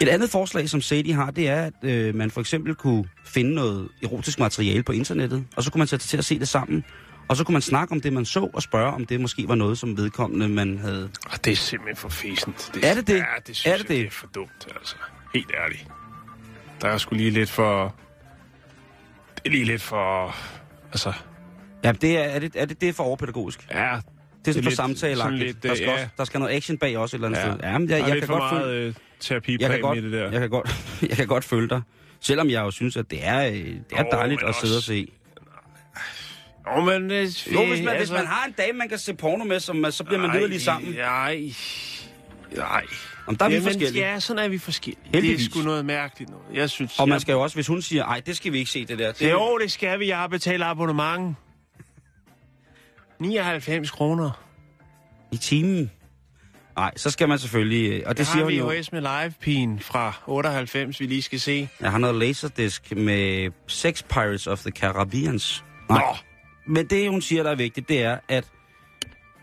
S1: Et andet forslag, som Sadie har, det er, at øh, man for eksempel kunne finde noget erotisk materiale på internettet, og så kunne man sætte sig til at se det sammen. Og så kunne man snakke om det, man så, og spørge, om det måske var noget, som vedkommende man havde...
S2: Og det er simpelthen for fæsent.
S1: Er det det?
S2: Ja, det synes
S1: Er
S2: jeg,
S1: det
S2: det?
S1: det?
S2: det er for dumt, altså. Helt ærligt. Der er sgu lige lidt for... Det er lige lidt for... Altså,
S1: Ja, det er, er, det, er det, det er for overpædagogisk.
S2: ja...
S1: Det er sådan for
S2: lidt-
S1: samtale
S2: sådan lidt,
S1: der, skal
S2: øh,
S1: også,
S2: ja.
S1: der skal noget action bag også et eller andet
S2: Ja.
S1: sted. Ja, men jeg, jeg,
S2: lidt
S1: kan godt
S2: meget
S1: følge,
S2: øh,
S1: jeg, kan godt,
S2: i det der.
S1: jeg, kan godt, jeg kan godt følge dig. Selvom jeg jo synes, at det er, øh, det er
S2: Jo,
S1: dejligt at sidde og
S2: også-
S1: se.
S2: Jo, men... Øh,
S1: Jo, hvis man, altså, hvis man har en dame, man kan se porno med, som, så bliver man lige sammen.
S2: Nej, nej.
S1: Om der er vi
S2: Jamen,
S1: forskellige.
S2: Ja, sådan er vi forskellige.
S1: Heldigvis.
S2: Det er sgu noget mærkeligt noget. Jeg synes...
S1: Og man
S2: jeg-
S1: skal jo også, hvis hun siger, ej, det skal vi ikke se, det der. Det,
S2: Jo, det skal vi. Jeg har betalt abonnement. 99 kroner.
S1: I timen. Nej, så skal man selvfølgelig... øh, Og det
S2: Det
S1: siger
S2: har
S1: hun jo.
S2: VHS med live-pigen fra 98, vi lige skal se.
S1: Jeg har noget laserdisk med Sex Pirates of the Caribbeans. Nej.
S2: Nå.
S1: Men det, hun siger, der er vigtigt, det er, at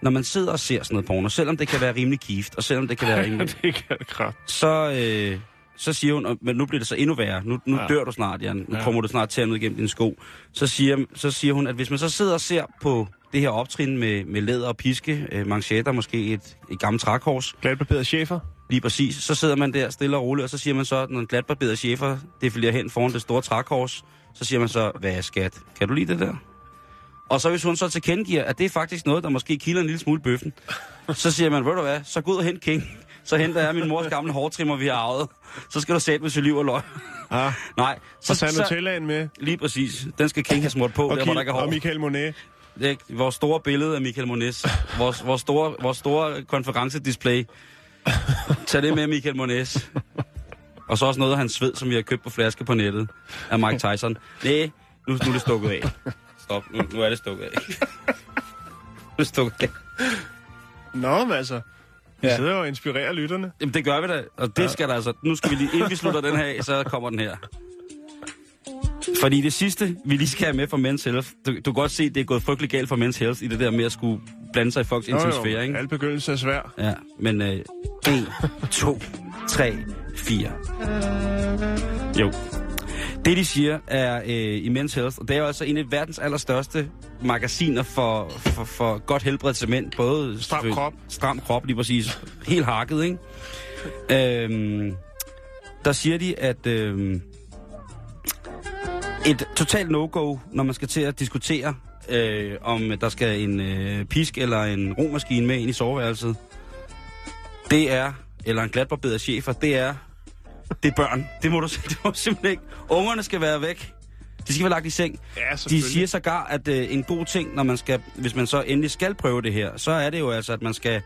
S1: når man sidder og ser sådan noget porno, selvom det kan være rimelig gift, og selvom det kan være rimelig...
S2: det kan det kraft.
S1: så, øh, så siger hun, men nu bliver det så endnu værre. Nu, nu
S2: Ja.
S1: dør du snart, Jan. Nu
S2: Ja.
S1: kommer du snart til at ned igennem dine sko. Så siger, så siger hun, at hvis man så sidder og ser på det her optrin med, med læder og piske, øh, manchetter, måske et, et gammelt trækors,
S2: Glatbarberet chefer.
S1: lige præcis, så sidder man der stille og roligt, og så siger man så, når en glatbarberet chefer defilerer hen foran det store trækors, så siger man så, hvad er skat? Kan du lide det der? Og så hvis hun så tilkendegiver, at det er faktisk noget, der måske kilder en lille smule bøffen, så siger man, ved du hvad, så gå ud og hent King. Så henter jeg min mors gamle hårtrimmer, vi har arvet. Så skal du sætte med liv og løg.
S2: Ja.
S1: Nej,
S2: Så tag Nutellaen med.
S1: Lige præcis. Den skal King have smurt på,
S2: Og,
S1: der hvor der ikke er
S2: Kim, og
S1: hår.
S2: Michael Monet.
S1: Det er vores store billede af Michael Mones. Vores, vores, store, vores store konferencedisplay. Tag det med, Michael Mones. Og så også noget af hans sved, som vi har købt på flaske på nettet af Mike Tyson. Nej, nu, nu er det stukket af. Stop, nu, nu er det stukket af. Nu er det stukket af.
S2: Nå, men altså. Vi
S1: Ja.
S2: sidder og inspirerer lytterne.
S1: Jamen, det gør vi da, og det skal der altså. Nu skal vi lige, inden vi slutter den her af, så kommer den her. Fordi det sidste, vi lige skal have med for Men's Health, du, du kan godt se, det er gået frygtelig galt for Men's Health i det der med at skulle blande sig i folks intimsfære, ikke?
S2: Al begyndelse er svær.
S1: Ja, men øh, 1, 2, 3, 4. Jo. Det, de siger, er øh, i Men's Health, og det er jo altså en af verdens allerstørste magasiner for, for, for godt helbredt til mænd. Både
S2: Stram krop.
S1: Stram krop, lige præcis. Helt hakket, ikke? Øhm, der siger de, at øhm, et totalt no-go, når man skal til at diskutere, øh, om der skal en øh, pisk eller en romaskine med ind i soveværelset, det er, eller en glatbarbeder chefer, det er, det er børn. Det må du, det må du simpelthen ikke. Ungerne skal være væk. De skal være lagt i seng.
S2: Ja,
S1: De siger sågar, at øh, en god ting, når man skal, hvis man så endelig skal prøve det her, så er det jo altså, at man skal,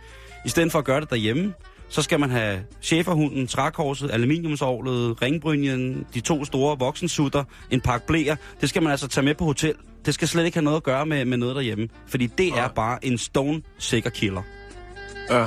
S1: i stedet for at gøre det derhjemme, så skal man have cheferhunden, trækorset, aluminiumsovlet, ringbrynjen, de to store voksensutter, en pakke blæer. Det skal man altså tage med på hotel. Det skal slet ikke have noget at gøre med, med noget derhjemme. Fordi det er bare en stone sikker killer.
S2: Ja.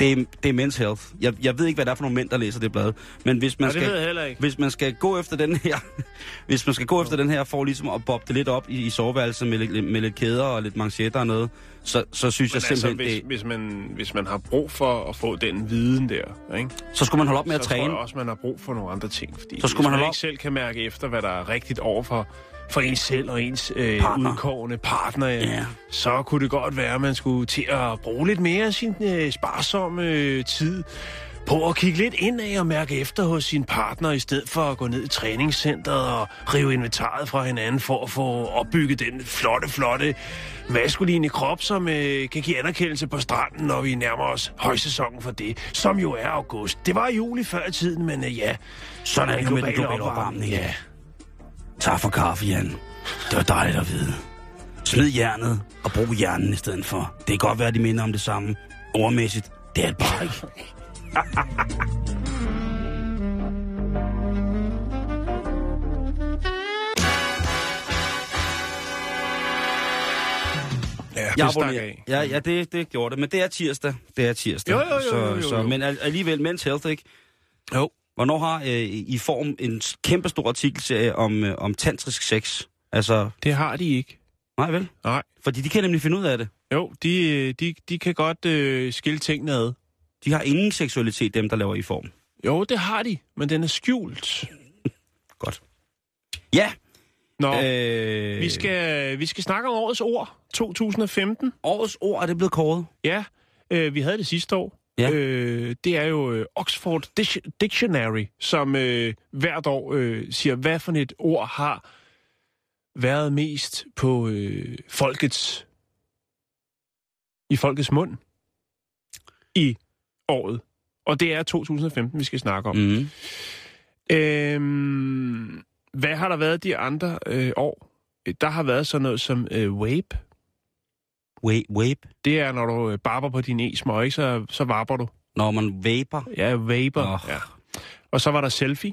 S1: Det er, det er men's health. Jeg, jeg ved ikke, hvad det er for nogle mænd, der læser det blad. Men hvis man skal...
S2: jeg ikke.
S1: Hvis man skal gå efter den her, hvis man skal gå efter den her for ligesom at bobbe det lidt op i, i soveværelset med, lidt- med lidt kæder og lidt manchetter og noget, så, så synes jeg
S2: Men altså,
S1: simpelthen,
S2: hvis,
S1: det,
S2: hvis, man, hvis man har brug for at få den viden der, ikke?
S1: så skulle man holde op med
S2: så
S1: at
S2: tror
S1: træne.
S2: jeg også, man har brug for nogle andre ting. Fordi
S1: Så skulle man
S2: man
S1: holde
S2: ikke
S1: op-
S2: selv kan mærke efter, hvad der er rigtigt over for, for ens selv og ens øh,
S1: Partner.
S2: udkårende partner, ja,
S1: Ja.
S2: så kunne det godt være, at man skulle til at bruge lidt mere af sin øh, sparsomme øh, tid på at kigge lidt indad og mærke efter hos sin partner, i stedet for at gå ned i træningscenteret og rive inventaret fra hinanden for at få opbygget den flotte, flotte maskuline krop, som øh, kan give anerkendelse på stranden, når vi nærmer os højsæsonen for det, som jo er august. Det var juli før i tiden, men øh, ja,
S1: Sådan er det med den
S2: globale
S1: opvarmning.
S2: Ja,
S1: Tak for kaffe, Jan. Det var dejligt at vide. Smid jernet og brug hjernen i stedet for. Det kan godt være, at de minder om det samme. Ordmæssigt, det er det bare ikke.
S2: ja
S1: Jeg abonnerer. Ja, ja det, det gjorde det. Men det er tirsdag. Det er tirsdag.
S2: Jo, jo, jo, jo, jo,
S1: Så, så, men al- alligevel, Men's Health, ikke?
S2: Jo.
S1: Hvornår har øh, I form en kæmpe stor artikelserie om, øh, om tantrisk sex? Altså,
S2: Det har de ikke.
S1: nej vel?
S2: Nej.
S1: Fordi de kan nemlig finde ud af det.
S2: Jo, de, øh, de, de kan godt øh, skille tingene ad.
S1: De har ingen seksualitet, dem der laver i form.
S2: Jo, det har de, men den er skjult.
S1: Godt. Ja.
S2: Nå. Øh, vi, skal, vi skal snakke om årets ord, 2015.
S1: Årets ord er det blevet kåret.
S2: Ja, øh, vi havde det sidste år.
S1: Ja.
S2: Øh, det er jo øh, Oxford Dic- Dictionary, som øh, hvert år øh, siger, hvad for et ord har været mest på øh, folkets i folkets mund i året. Og det er 2015, vi skal snakke om. Mm. Øhm, hvad har der været de andre øh, år? Der har været sådan noget som øh, vape. Det er, når du øh, barber på din e-smøg, ikke? Så, så varper du.
S1: Når man vaper.
S2: Ja, vapor.
S1: Åh.
S2: Ja. Og så var der selfie.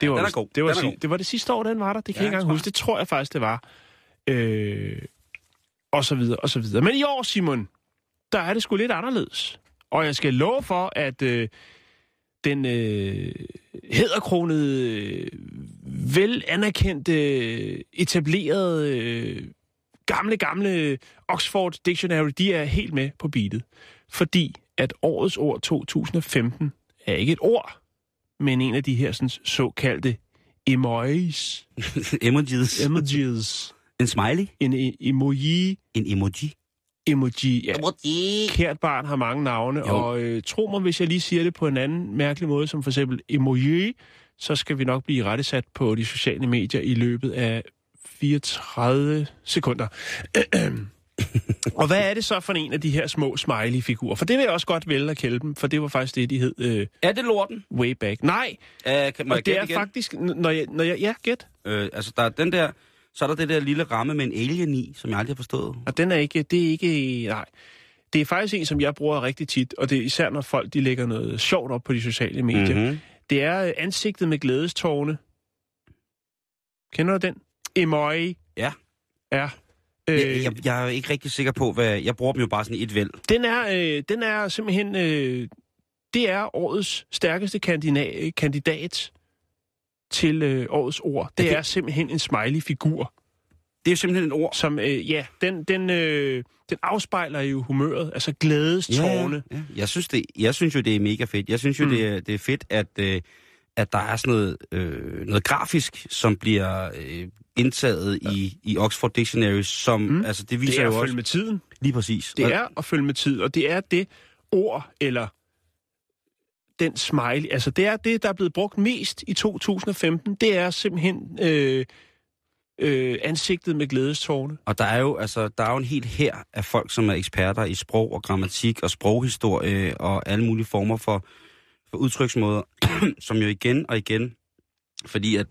S2: Det
S1: Ja,
S2: var,
S1: den er god.
S2: Det var,
S1: Den er god.
S2: det var det sidste år, den var der. Det kan
S1: Ja,
S2: jeg ikke engang huske. Det tror jeg faktisk, det var. Øh, og så videre, og så videre. Men i år, Simon, der er det sgu lidt anderledes. Og jeg skal love for, at øh, den øh, hæderkronede, øh, vel anerkendte, etablerede, øh, gamle, gamle Oxford Dictionary, de er helt med på beatet. Fordi at årets ord 2015 er ikke et ord, men en af de her sådan, såkaldte emojis.
S1: Emojis.
S2: Emojis.
S1: En smiley.
S2: En e- emoji.
S1: En emoji.
S2: Emoji. Ja. Kært barn har mange navne,
S1: Jo.
S2: og øh, tro mig, hvis jeg lige siger det på en anden mærkelig måde, som for eksempel emoji, så skal vi nok blive rettesat på de sociale medier i løbet af 34 sekunder. og hvad er det så for en af de her små smiley-figurer? For det vil jeg også godt vælge at kalde dem, for det var faktisk det, de hed øh,
S1: Er det lorten?
S2: way back. Nej,
S1: Uh, kan, må
S2: og
S1: jeg
S2: det er
S1: igen?
S2: faktisk, når jeg, når jeg, ja, gæt.
S1: Øh, altså, der er den der... Så er der det der lille ramme med en alien i, som jeg aldrig har forstået.
S2: Og den er ikke, det er ikke, nej. Det er faktisk en, som jeg bruger rigtig tit, og det er især, når folk de lægger noget sjovt op på de sociale medier. Mm-hmm.
S1: Mm-hmm.
S2: Det er øh, ansigtet med glædestårne. Kender du den? Emoji.
S1: Ja.
S2: Ja. Øh,
S1: Jeg, jeg, jeg er ikke rigtig sikker på, hvad... Jeg bruger dem jo bare sådan et væld.
S2: Den er, øh, den er simpelthen, øh, det er årets stærkeste kandidat, kandidat til øh, årets ord. Det
S1: Er
S2: er,
S1: det-
S2: er simpelthen en smiley-figur,
S1: Det er jo simpelthen et ord.
S2: som, øh, ja, den, den, øh, den afspejler jo humøret, altså glædestårne.
S1: Ja, ja. Jeg, synes det, jeg synes jo, det er mega fedt. Jeg synes jo,
S2: mm.
S1: det, er, det er fedt, at, øh, at der er sådan noget, øh, noget grafisk, som bliver øh, indtaget i, i Oxford Dictionary, som,
S2: Mm.
S1: altså det
S2: Det
S1: viser
S2: er
S1: jo
S2: at
S1: også...
S2: følge med tiden.
S1: Lige præcis.
S2: Det er at følge med tid, og det er det ord, eller den smiley, altså det er det, der er blevet brugt mest i 2015. Det er simpelthen øh, øh, ansigtet med glædestårne.
S1: Og der er jo altså der er jo en helt her af folk, som er eksperter i sprog og grammatik og sproghistorie og alle mulige former for, for udtryksmåder, som jo igen og igen, fordi at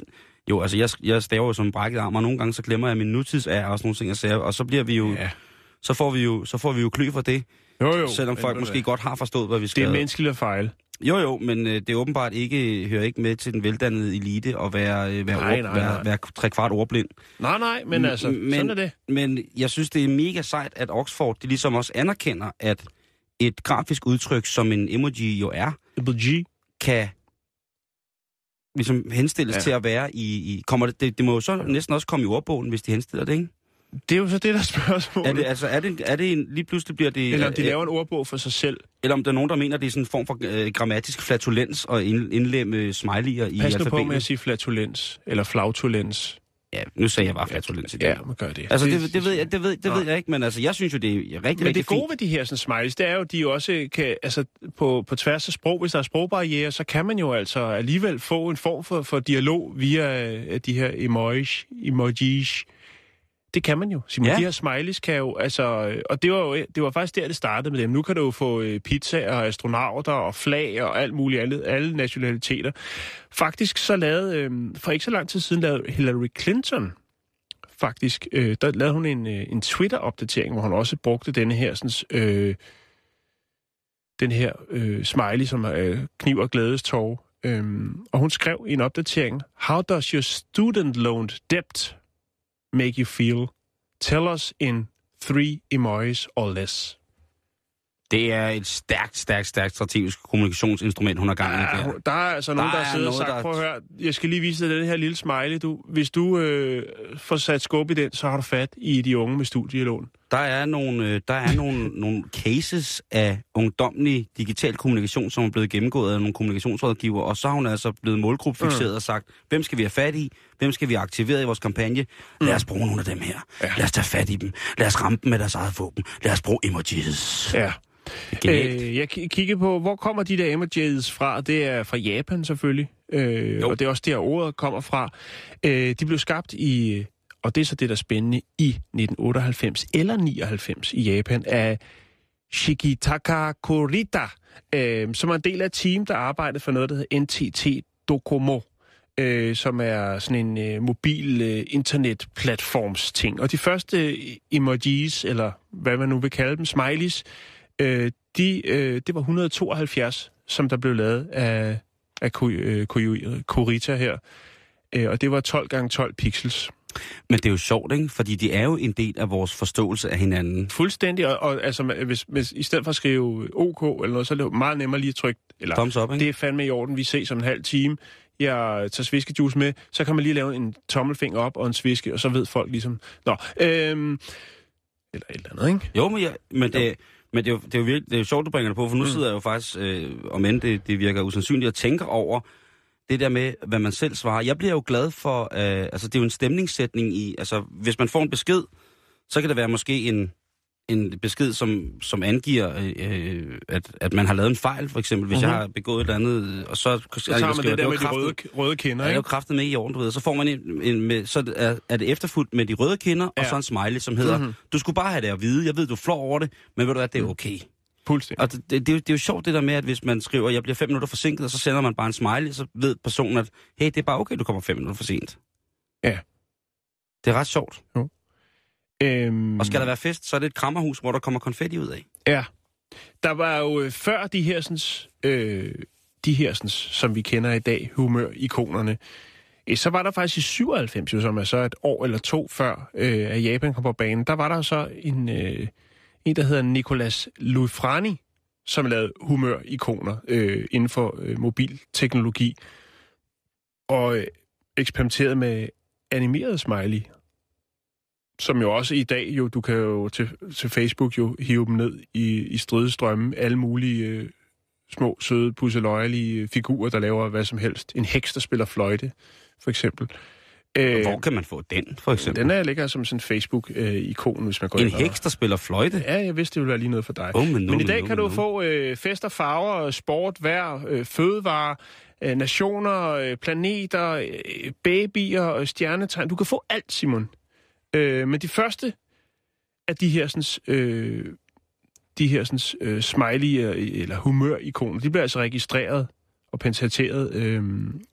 S1: jo, altså jeg, jeg staver jo som brækket arm, og nogle gange så glemmer jeg min nutidsær og sådan nogle ting, jeg siger, og så bliver vi jo, ja. så får vi jo, så får vi jo klø for det,
S2: Jo, jo.
S1: selvom folk måske
S2: hvad?
S1: godt har forstået, hvad vi
S2: Det
S1: skal.
S2: er menneskeligt at fejle.
S1: Jo, jo, men øh, det er åbenbart ikke, hører ikke med til den veldannede elite at være, øh, være,
S2: Nej,
S1: ord,
S2: nej,
S1: være,
S2: nej.
S1: være tre kvart ordblind.
S2: Nej, nej, men altså,
S1: men-
S2: sådan er det.
S1: Men jeg synes, det er mega sejt, at Oxford de ligesom også anerkender, at et grafisk udtryk, som en emoji jo er,
S2: Double G.
S1: kan ligesom henstilles
S2: Ja.
S1: til at være i... i kommer det, det, det må jo så næsten også komme i ordbogen, hvis de henstiller det, ikke?
S2: Det er jo så det, der er spørgsmålet.
S1: Er det, altså, er det, er det en, lige pludselig bliver det...
S2: Eller om de
S1: øh,
S2: laver en ordbog for sig selv.
S1: eller om der er nogen, der mener, det er sådan en form for øh, grammatisk flatulens og ind, indlemme smiley'er i
S2: Pas nu
S1: alfabetet.
S2: på med at sige flatulens, eller flautulens.
S1: Ja, nu sagde jeg bare flatulens i dag.
S2: Ja, man gør det.
S1: Altså, det, det, ved jeg, det, ved, det ved jeg ikke, men altså, jeg synes jo, det er rigtig,
S2: Men
S1: rigtig
S2: det gode
S1: fint.
S2: ved de her sådan, smileys, det er jo, at de jo også kan, altså på, på tværs af sprog, hvis der er sprogbarriere, så kan man jo altså alligevel få en form for, for dialog via øh, de her emojis. emojis. Det kan man jo, Simon. Ja. De her smileys kan jo, altså, og det var jo det var faktisk der, det startede med dem. Nu kan du jo få øh, pizza og astronauter og flag og alt muligt andet, alle nationaliteter. Faktisk så lavede, øh, for ikke så lang tid siden, lavede Hillary Clinton faktisk, øh, der lavede hun en, øh, en Twitter-opdatering, hvor hun også brugte denne her, sådan, øh, den her øh, smiley, som er øh, kniv og glædestår. Øhm, og hun skrev i en opdatering, How does your student loan debt make you feel? Tell us in three emojis or less.
S1: Det er et stærkt, stærkt, stærkt strategisk kommunikationsinstrument, hun har gang i
S2: Ja,
S1: der.
S2: er altså nogen,
S1: Der
S2: der, der
S1: er
S2: sidder og sagt,
S1: der-
S2: prøv at høre, jeg skal lige vise dig den her lille smiley. Du, hvis du øh, får sat skub i den, så har du fat i de unge med studielån.
S1: Der er nogle, øh, der er nogle, nogle cases af ungdomlig digital kommunikation, som er blevet gennemgået af nogle kommunikationsrådgiver, og så har hun altså blevet målgruppefixeret mm. og sagt, hvem skal vi have fat i? Hvem skal vi have aktiveret i vores kampagne? Lad os bruge nogle af dem her. Ja. Lad os tage fat i dem. Lad os ramme dem med deres eget våben. Lad os bruge emojis.
S2: Ja.
S1: Genialt.
S2: Øh, jeg ki- kigger på, hvor kommer de der emojis fra? Det er fra Japan selvfølgelig, øh,
S1: Jo.
S2: og det er også der ordet kommer fra. Øh, de blev skabt i, og det er så det, der er spændende, i 1998 eller 99 i Japan af Shigitaka Kurita, øh, som er en del af et team, der arbejdede for noget, der hedder NTT Docomo øh, som er sådan en øh, mobil øh, internetplatforms ting. Og de første øh, emojis, eller hvad man nu vil kalde dem, smileys, øh, de, øh, det var 172, som der blev lavet af, af øh, øh, Kurita her. Øh, og det var 12 gange 12 pixels.
S1: Men det er jo sjovt, ikke? Fordi de er jo en del af vores forståelse af hinanden.
S2: Fuldstændig, og, og altså, hvis, hvis, i stedet for at skrive OK eller noget, så er det meget nemmere lige at trykke, eller
S1: Thumbs up, ikke?
S2: det er fandme i orden, vi ses om en halv time, jeg tager sviskejuice med, så kan man lige lave en tommelfinger op og en sviske, og så ved folk ligesom, nå, øhm, eller et eller andet, ikke?
S1: Jo, men, jeg, men, det, men det, er jo, det, er jo virkelig, det er jo sjovt, du bringer det på, for nu mm. sidder jeg jo faktisk, øh, om end det, det virker usandsynligt, og tænker over det der med, hvad man selv svarer. Jeg bliver jo glad for, øh, altså det er jo en stemningssætning i, altså hvis man får en besked, så kan det være måske en, en besked, som, som angiver, øh, at, at man har lavet en fejl, for eksempel, hvis mm-hmm. jeg har begået et eller andet, og så...
S2: Så tager man det der med de
S1: kraftet-
S2: røde, røde kinder,
S1: Ja, det er jo
S2: ikke?
S1: kraftet med i orden, du ved. Så får man en, en med, så er, er det efterfuldt med de røde kinder, ja. og
S2: Ja.
S1: så en smiley, som hedder,
S2: Mhm.
S1: mm-hmm. du skulle bare have det at vide, jeg ved, du flår over det, men ved du hvad, det er okay.
S2: Fuldstændig.
S1: Og det, det, det, er jo, det er jo sjovt det der med, at hvis man skriver, jeg bliver fem minutter forsinket, og så sender man bare en smiley, så ved personen, at hey, det er bare okay, du kommer fem minutter for sent.
S2: Ja.
S1: Det er ret sjovt.
S2: Øhm,
S1: Og skal der være fest, så er det et krammerhus, hvor der kommer konfetti ud af.
S2: Ja. Der var jo øh, før de her, sådan, øh, de her sådan, som vi kender i dag, humør-ikonerne, øh, så var der faktisk i 97, jo, som er så et år eller to før, øh, at Japan kom på banen, der var der så en, øh, en der hedder Nicolas Lufrani, som lavede humør-ikoner øh, inden for øh, mobilteknologi, og øh, eksperimenterede med animeret smiley, som jo også i dag, jo, du kan jo til, til Facebook jo hive dem ned i, i stridestrømme, alle mulige øh, små, søde, pusseløjelige figurer, der laver hvad som helst. En heks, der spiller fløjte, for eksempel. Øh,
S1: Hvor kan man få den, for eksempel?
S2: den er ligger som sådan en Facebook-ikon, hvis man går
S1: en
S2: ind og-
S1: heks, der spiller fløjte?
S2: Ja, jeg vidste, det ville være lige noget for dig.
S1: Oh, men no,
S2: Men i dag
S1: no,
S2: kan
S1: no,
S2: du få øh, fester, farver, sport, vejr, øh, fødevarer, øh, nationer, øh, planeter, øh, babyer, øh, stjernetegn. Du kan få alt, Simon. Øh, men de første af de her, sådan, øh, de her sådan, øh, smiley øh, eller humør-ikoner, de bliver altså registreret og patenteret øh,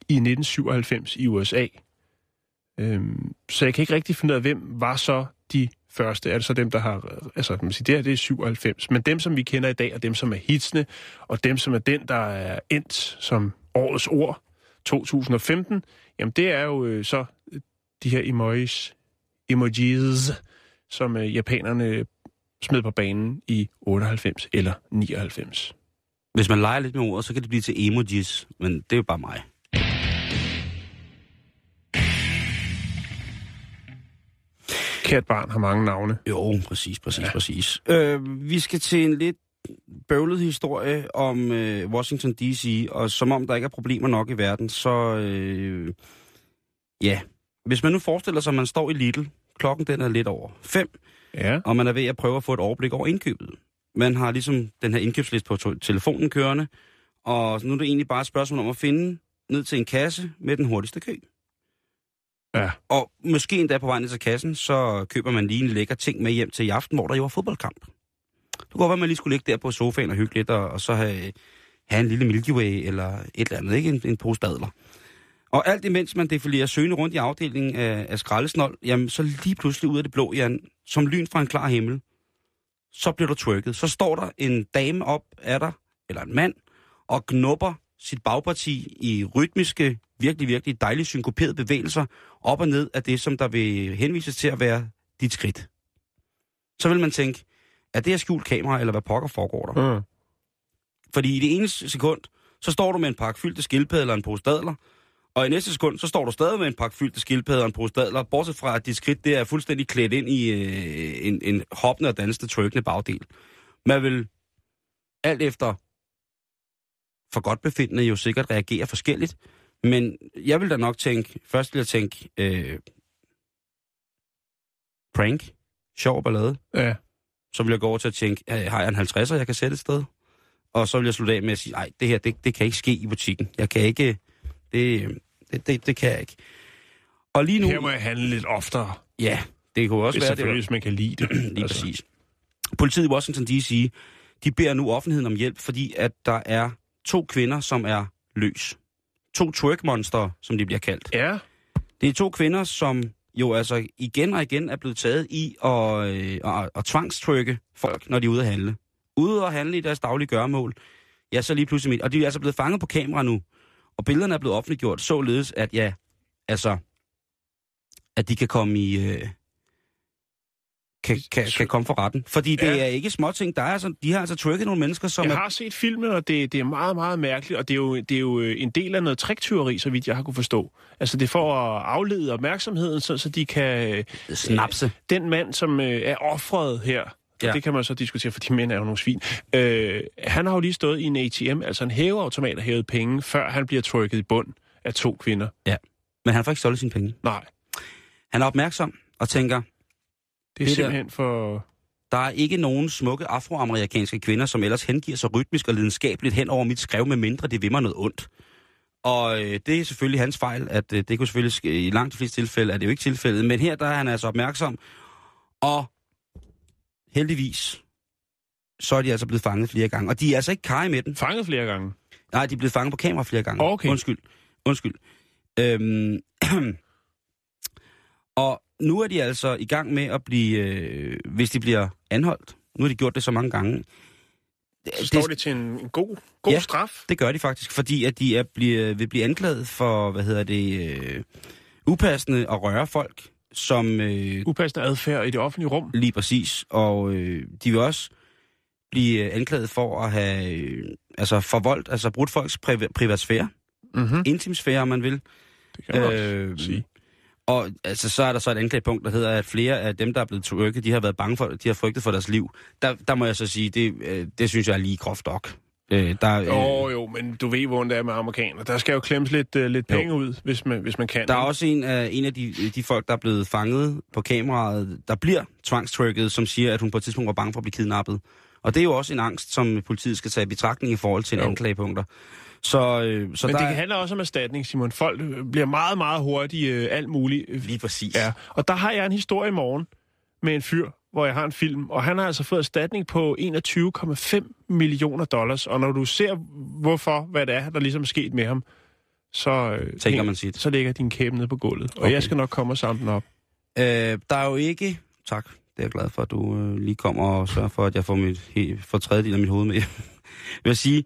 S2: i 1997 i USA. Øh, så jeg kan ikke rigtig finde ud af, hvem var så de første. Er det så dem, der har... Altså, man siger, det her det er 97. Men dem, som vi kender i dag, og dem, som er hitsene, og dem, som er den, der er endt som årets ord 2015, jamen det er jo øh, så øh, de her emojis, emojis som øh, japanerne øh, smed på banen i 98 eller 99.
S1: Hvis man leger lidt med ordet, så kan det blive til emojis, men det er jo bare mig.
S2: Kært barn har mange navne.
S1: Jo, præcis, præcis, ja. præcis. Øh, vi skal til en lidt bøvlet historie om øh, Washington D.C., og som om der ikke er problemer nok i verden, så øh, ja. Hvis man nu forestiller sig, at man står i Lidl, klokken den er lidt over fem,
S2: Ja.
S1: og man er ved at prøve at få et overblik over indkøbet. Man har ligesom den her indkøbsliste på telefonen kørende, og nu er det egentlig bare et spørgsmål om at finde ned til en kasse med den hurtigste kø.
S2: Ja.
S1: Og måske endda på vej ned til kassen, så køber man lige en lækker ting med hjem til i aften, hvor der jo er fodboldkamp. Det kunne godt være, at man lige skulle ligge der på sofaen og hygge lidt, og, og så have, have en lille Milky Way eller et eller andet, ikke? En, en pose dadler. Og alt imens man defilerer søgende rundt i afdelingen af, af skraldesnold, jamen så lige pludselig ud af det blå, Jan, som lyn fra en klar himmel, så bliver du twerket. Så står der en dame op af dig, eller en mand, og knupper sit bagparti i rytmiske, virkelig, virkelig dejlige synkoperede bevægelser op og ned af det, som der vil henvises til at være dit skridt. Så vil man tænke, er det her skjult kamera, eller hvad pokker foregår der?
S2: Mm.
S1: Fordi i det ene sekund, så står du med en pakke fyldte skildpadder eller en pose dadler, og i næste sekund, så står du stadig med en pakke fyldte skildpadder og en pose dadler, bortset fra, at dit skridt det er fuldstændig klædt ind i øh, en, en hoppende og dansende, trykkende bagdel. Man vil alt efter for godt befindende jo sikkert reagere forskelligt, men jeg vil da nok tænke, først vil jeg tænke, øh, prank, sjov ballade,
S2: Ja.
S1: så vil jeg gå over til at tænke, "Øh, har jeg en 50'er, jeg kan sætte et sted? Og så vil jeg slutte af med at sige, nej, det her, det, det kan ikke ske i butikken. Jeg kan ikke, det, det, det, det kan jeg ikke. Og lige nu,
S2: Her må jeg handle lidt oftere,
S1: ja, det kunne også
S2: hvis
S1: være, det
S2: selvfølgelig,
S1: var,
S2: hvis man kan lide det.
S1: lige præcis. Politiet i Washington D.C., de beder nu offentligheden om hjælp, fordi at der er to kvinder, som er løs. To twerk-monster, som de bliver kaldt.
S2: Ja.
S1: Det er to kvinder, som jo altså igen og igen er blevet taget i at, øh, at, at tvangstrykke folk, når de er ude at handle. Ude at handle i deres daglige gøremål. Ja, så lige pludselig midt. Og de er altså blevet fanget på kamera nu. Og billederne er blevet offentliggjort, således at ja, altså, at de kan komme i... Øh, kan, kan, kan komme for retten. Fordi det
S2: Ja.
S1: er ikke småting. Der er altså, de har altså trykket nogle mennesker, som
S2: Jeg
S1: er...
S2: har set filmen, og det, det er meget, meget mærkeligt, og det er, jo, det er jo øh, en del af noget triktyveri, så vidt jeg har kunne forstå. Altså det for at aflede opmærksomheden, så, så de kan... øh,
S1: Snapse.
S2: Den mand, som øh, er offret her, ja.
S1: Ja.
S2: det kan man så diskutere, for de mænd er jo nogle svin, øh, han har jo lige stået i en ATM, altså en hæveautomat og hævet penge, før han bliver trykket i bund af to kvinder.
S1: Men han får ikke stjålet sine penge.
S2: Nej,
S1: Han er opmærksom og tænker,
S2: det er
S1: Det der-
S2: simpelthen for...
S1: der er ikke nogen smukke afroamerikanske kvinder, som ellers hengiver sig rytmisk og lidenskabeligt hen over mit skrev, med mindre det vil mig noget ondt. Og øh, det er selvfølgelig hans fejl, at øh, det kunne selvfølgelig ske, i langt de fleste tilfælde er det jo ikke tilfældet, men her der er han altså opmærksom, og heldigvis, så er de altså blevet fanget flere gange. Og de er altså ikke kaj med den.
S2: Fanget flere gange.
S1: Nej, de er blevet fanget på kamera flere gange.
S2: Okay.
S1: Undskyld. Undskyld. Øhm, og nu er de altså i gang med at blive, øh, hvis de bliver anholdt, nu har de gjort det så mange gange,
S2: Så står det til en, god, god
S1: Ja.
S2: straf.
S1: det gør de faktisk, fordi at de er bliver, vil blive anklaget for, hvad hedder det, øh, upassende at røre folk, som øh,
S2: Upassende adfærd i det offentlige rum.
S1: lige præcis, og øh, de vil også blive øh, anklaget for at have, øh, altså forvoldt, altså brudt folks priva- privatsfære,
S2: Mm-hmm.
S1: intimsfære, om man vil.
S2: Det kan man
S1: Øh,
S2: også sige.
S1: Og altså, så er der så et anklagepunkt, der hedder, at flere af dem, der er blevet trykket, de har været bange for, de har frygtet for deres liv. Der, der må jeg så sige, det, øh, det synes jeg er lige groft nok. Øh, der, øh,
S2: Jo, jo, men du ved, hvordan det er med amerikanere. Der skal jo klemmes lidt, uh, lidt
S1: Jo.
S2: penge ud, hvis man, hvis man kan.
S1: der er også en af, en af de, de folk, der er blevet fanget på kameraet, der bliver tvangstrykket, som siger, at hun på et tidspunkt var bange for at blive kidnappet. Og det er jo også en angst, som politiet skal tage i betragtning i forhold til
S2: Jo.
S1: anklagepunkter. Så, øh, så
S2: Men
S1: der
S2: det
S1: er-
S2: handler også om erstatning, Simon. Folk øh, bliver meget, meget hurtigt øh, alt muligt. øh,
S1: Lige præcis.
S2: Ja. Og der har jeg en historie i morgen med en fyr, hvor jeg har en film, og han har altså fået erstatning på 21,5 millioner dollars. Og når du ser, hvorfor, hvad det er, der ligesom er sket med ham, så, øh,
S1: Tænker man sit.
S2: så ligger din kæbe nede på gulvet. Og
S1: Okay.
S2: jeg skal nok komme og samle den op.
S1: Øh, der er jo ikke... Tak, det er jeg glad for, at du øh, lige kommer og sørger for, at jeg får, mit, he, får tredjedel af mit hoved med. Vil jeg sige.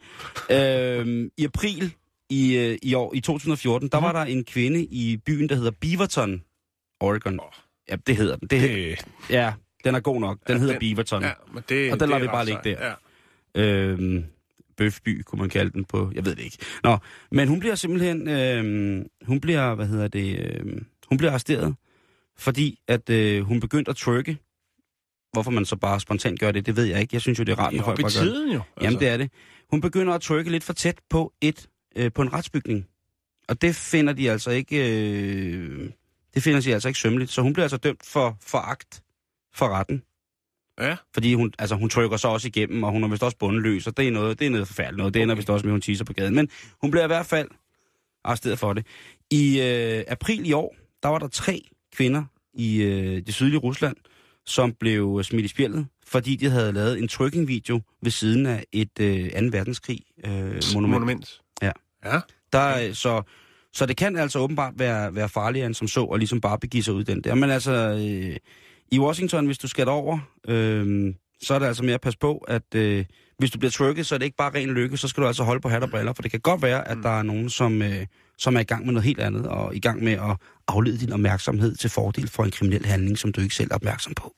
S1: Øh, I april i, øh, i år, i 2014, der
S2: Mhm.
S1: var der en kvinde i byen, der hedder Beaverton, Oregon. Ja, det hedder den. Det,
S2: Det,
S1: Ja, den er god nok. Den
S2: Ja,
S1: hedder
S2: den-
S1: Beaverton.
S2: ja, men det,
S1: Og den lader
S2: er
S1: vi bare ligge der.
S2: Ja.
S1: Øhm, Bøfby, kunne man kalde den på. Jeg ved det ikke. Nå, men hun bliver simpelthen... Øhm, hun bliver, hvad hedder det... Øhm, hun bliver arresteret, fordi at øh, hun begyndte at trykke. Hvorfor man så bare spontant gør det, det ved jeg ikke. Jeg synes jo, det er rart, når folk bare gør det.
S2: jo.
S1: Jamen, det er det. Hun begynder at trykke lidt for tæt på et øh, på en retsbygning. Og det finder de altså ikke... Øh, det finder de altså ikke sømmeligt. Så hun bliver altså dømt for foragt for retten.
S2: Ja.
S1: Fordi hun, altså, hun trykker så også igennem, og hun er vist også bundeløs, og det er noget, det er noget forfærdeligt noget. Det ender vist også med, at hun teaser på gaden. Men hun bliver i hvert fald arresteret for det. I øh, april i år, der var der tre kvinder i øh, det sydlige Rusland, som blev smidt i spjældet, fordi de havde lavet en trykkingvideo ved siden af et øh, 2. verdenskrig øh, monument.
S2: Monument.
S1: Ja.
S2: Ja.
S1: Der, så, så det kan altså åbenbart være, være farligere end som så, og ligesom bare begive sig ud den der. Men altså, øh, i Washington, hvis du skal over, øh, så er det altså mere at passe på, at øh, hvis du bliver trykket, så er det ikke bare ren lykke, så skal du altså holde på hat og briller, for det kan godt være, at der er nogen, som, øh, som er i gang med noget helt andet, og i gang med at aflede din opmærksomhed til fordel for en kriminel handling, som du ikke selv er opmærksom på.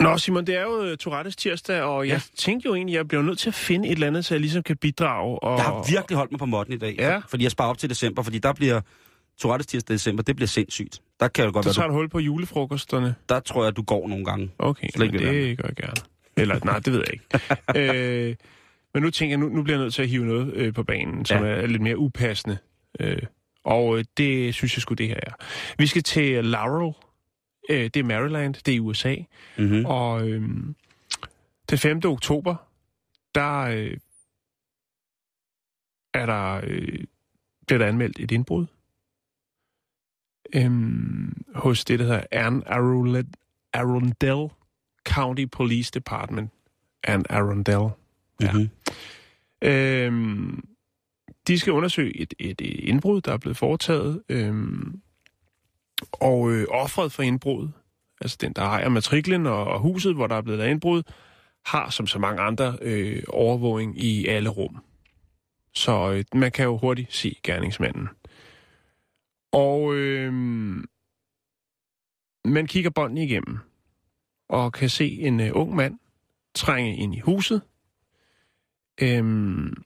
S2: Nå, Simon, det er jo uh, Tourettes tirsdag, og jeg
S1: Ja.
S2: tænkte jo egentlig, at jeg bliver nødt til at finde et eller andet, så jeg ligesom kan bidrage. Og,
S1: Jeg har virkelig holdt mig på måtten i dag,
S2: Ja.
S1: for, fordi jeg sparer op til december, fordi der bliver Tourettes tirsdag i december, det bliver sindssygt. Der kan det godt
S2: Så
S1: være,
S2: tager
S1: du,
S2: du hul på julefrosterne.
S1: der tror jeg, du går nogle gange.
S2: Okay,
S1: Slet
S2: men det gør jeg gerne. Eller, nej, det ved jeg ikke. øh, men nu tænker jeg, nu, nu bliver jeg nødt til at hive noget øh, på banen, som
S1: Ja.
S2: er lidt mere upassende. Øh, og øh, det synes jeg sgu, det her er. Vi skal til Laurel. Øh, det er Maryland, det er i USA.
S1: Mm-hmm.
S2: Og øh, den 5. oktober, der øh, er der, øh, bliver der anmeldt et indbrud øhm, hos det, der hedder Anne Arundel, Arundel County Police Department. Anne Arundel. Ja.
S1: Mm-hmm.
S2: Øhm, de skal undersøge et, et, et indbrud, der er blevet foretaget. Øhm, og øh, offret for indbruddet, altså den, der ejer matriklen og, og huset, hvor der er blevet lavet indbrud, har som så mange andre øh, overvågning i alle rum. Så øh, man kan jo hurtigt se gerningsmanden. Og øh, man kigger båndene igennem, og kan se en øh, ung mand trænge ind i huset. Øhm,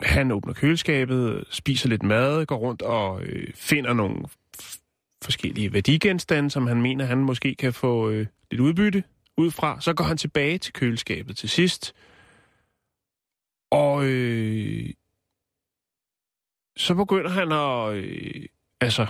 S2: han åbner køleskabet, spiser lidt mad, går rundt og øh, finder nogle f- forskellige værdigenstande, som han mener, han måske kan få øh, lidt udbytte ud fra. Så går han tilbage til køleskabet til sidst. Og øh, så begynder han at... Øh, altså,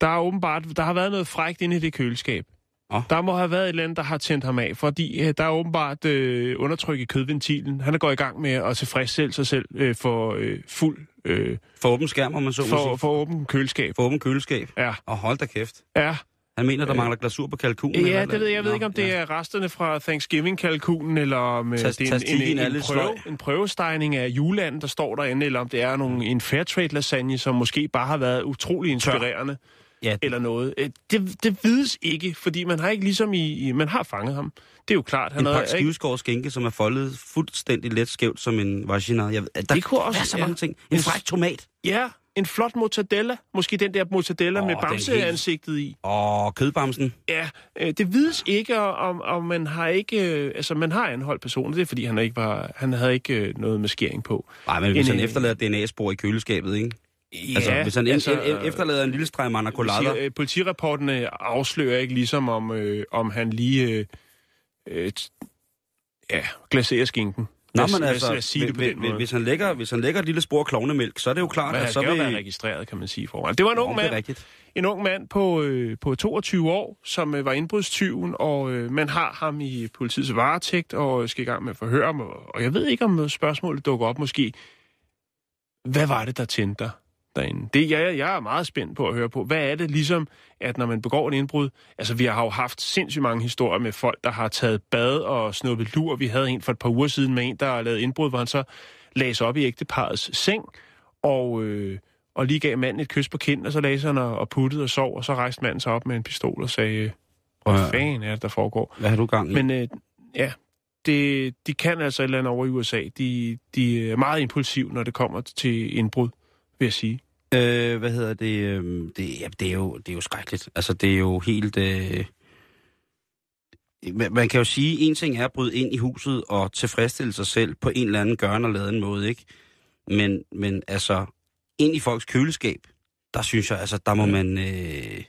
S2: der er åbenbart... Der har været noget frækt inde i det køleskab.
S1: Nå.
S2: Der må have været et eller andet, der har tændt ham af, fordi øh, der er åbenbart øh, undertryk i kødventilen. Han er gået i gang med at tilfredsstille sig selv øh, for øh, fuld... Øh,
S1: For åben skærm, om man så må
S2: for,
S1: sige.
S2: for åben køleskab.
S1: For åben køleskab.
S2: Ja,
S1: Og hold da kæft.
S2: ja.
S1: Han mener, der
S2: Øh.
S1: mangler glasur på kalkunen.
S2: Ja, det ved jeg. Jeg ved ikke, om det er resterne fra Thanksgiving-kalkunen, eller om øh,
S1: Tas-
S2: det er en, en, en,
S1: lidt
S2: prøve, en prøvestegning af juleland, der står derinde, eller om det er nogle, en Fairtrade-lasagne, som måske bare har været utrolig inspirerende,
S1: Ja,
S2: eller noget. Øh, Det, det vides ikke, fordi man har ikke ligesom i, i... Man har fanget ham. Det er jo klart. Han
S1: en pakke skiveskåret skænke, som er foldet fuldstændig let skævt som en vagina. Jeg, der
S2: Det kunne også-
S1: være så
S2: ja.
S1: mange ting. En fræk tomat.
S2: Ja, en flot mortadella. Måske den der mortadella
S1: Åh,
S2: oh, med
S1: den helt-
S2: bamseansigtet i.
S1: Og kødbamsen.
S2: Ja, øh, det vides ikke, om, om man har ikke... Øh, altså, man har anholdt personen. Det er, fordi han ikke var, han havde ikke øh, noget maskering på.
S1: Nej, men hvis
S2: En,
S1: han
S2: øh,
S1: efterlader DNA-spor i køleskabet, ikke?
S2: Ja,
S1: altså, hvis han altså, efterlader en lille streg.
S2: Siger, øh, politirapporten øh, afslører ikke ligesom, om, øh, om han lige øh, øh, ja, glaserer skinken.
S1: Nå, men altså,
S2: os sige det på
S1: hvis,
S2: den måde.
S1: hvis, han lægger, hvis han lægger et lille spor klovnemælk, så er det jo klart, at så vil...
S2: være registreret, kan man sige foran. Det var en ung mand, en ung mand på, øh, på 22 år, som øh, var indbrudstyven, og øh, man har ham i politiets varetægt, og skal i gang med at forhøre ham. Og, og jeg ved ikke, om spørgsmålet dukker op måske. Hvad var det, der tændte dig derinde? Det, jeg, jeg er meget spændt på at høre på. Hvad er det ligesom, at når man begår et indbrud... Altså, vi har jo haft sindssygt mange historier med folk, der har taget bad og snuppet lur. Vi havde en for et par uger siden med en, der har lavet indbrud, hvor han så lagde sig op i ægteparets seng, og... Øh, og lige gav manden et kys på kind, og så lagde han og og puttede og sov, og så rejste manden sig op med en pistol og sagde, hvad
S1: høre.
S2: fanden er det, der foregår?
S1: Hvad har du gang i?
S2: Men øh, ja, det, de kan altså et eller andet over i USA. De, de er meget impulsive, når det kommer til indbrud, vil jeg sige.
S1: Øh, hvad hedder det? Øh, det, ja, det, er jo, det er jo skrækkeligt. Altså, det er jo helt... Øh... Man kan jo sige, en ting er at bryde ind i huset og tilfredsstille sig selv på en eller anden gørende og laden måde, ikke? Men, men altså, ind i folks køleskab, der synes jeg, altså, der må man... Øh...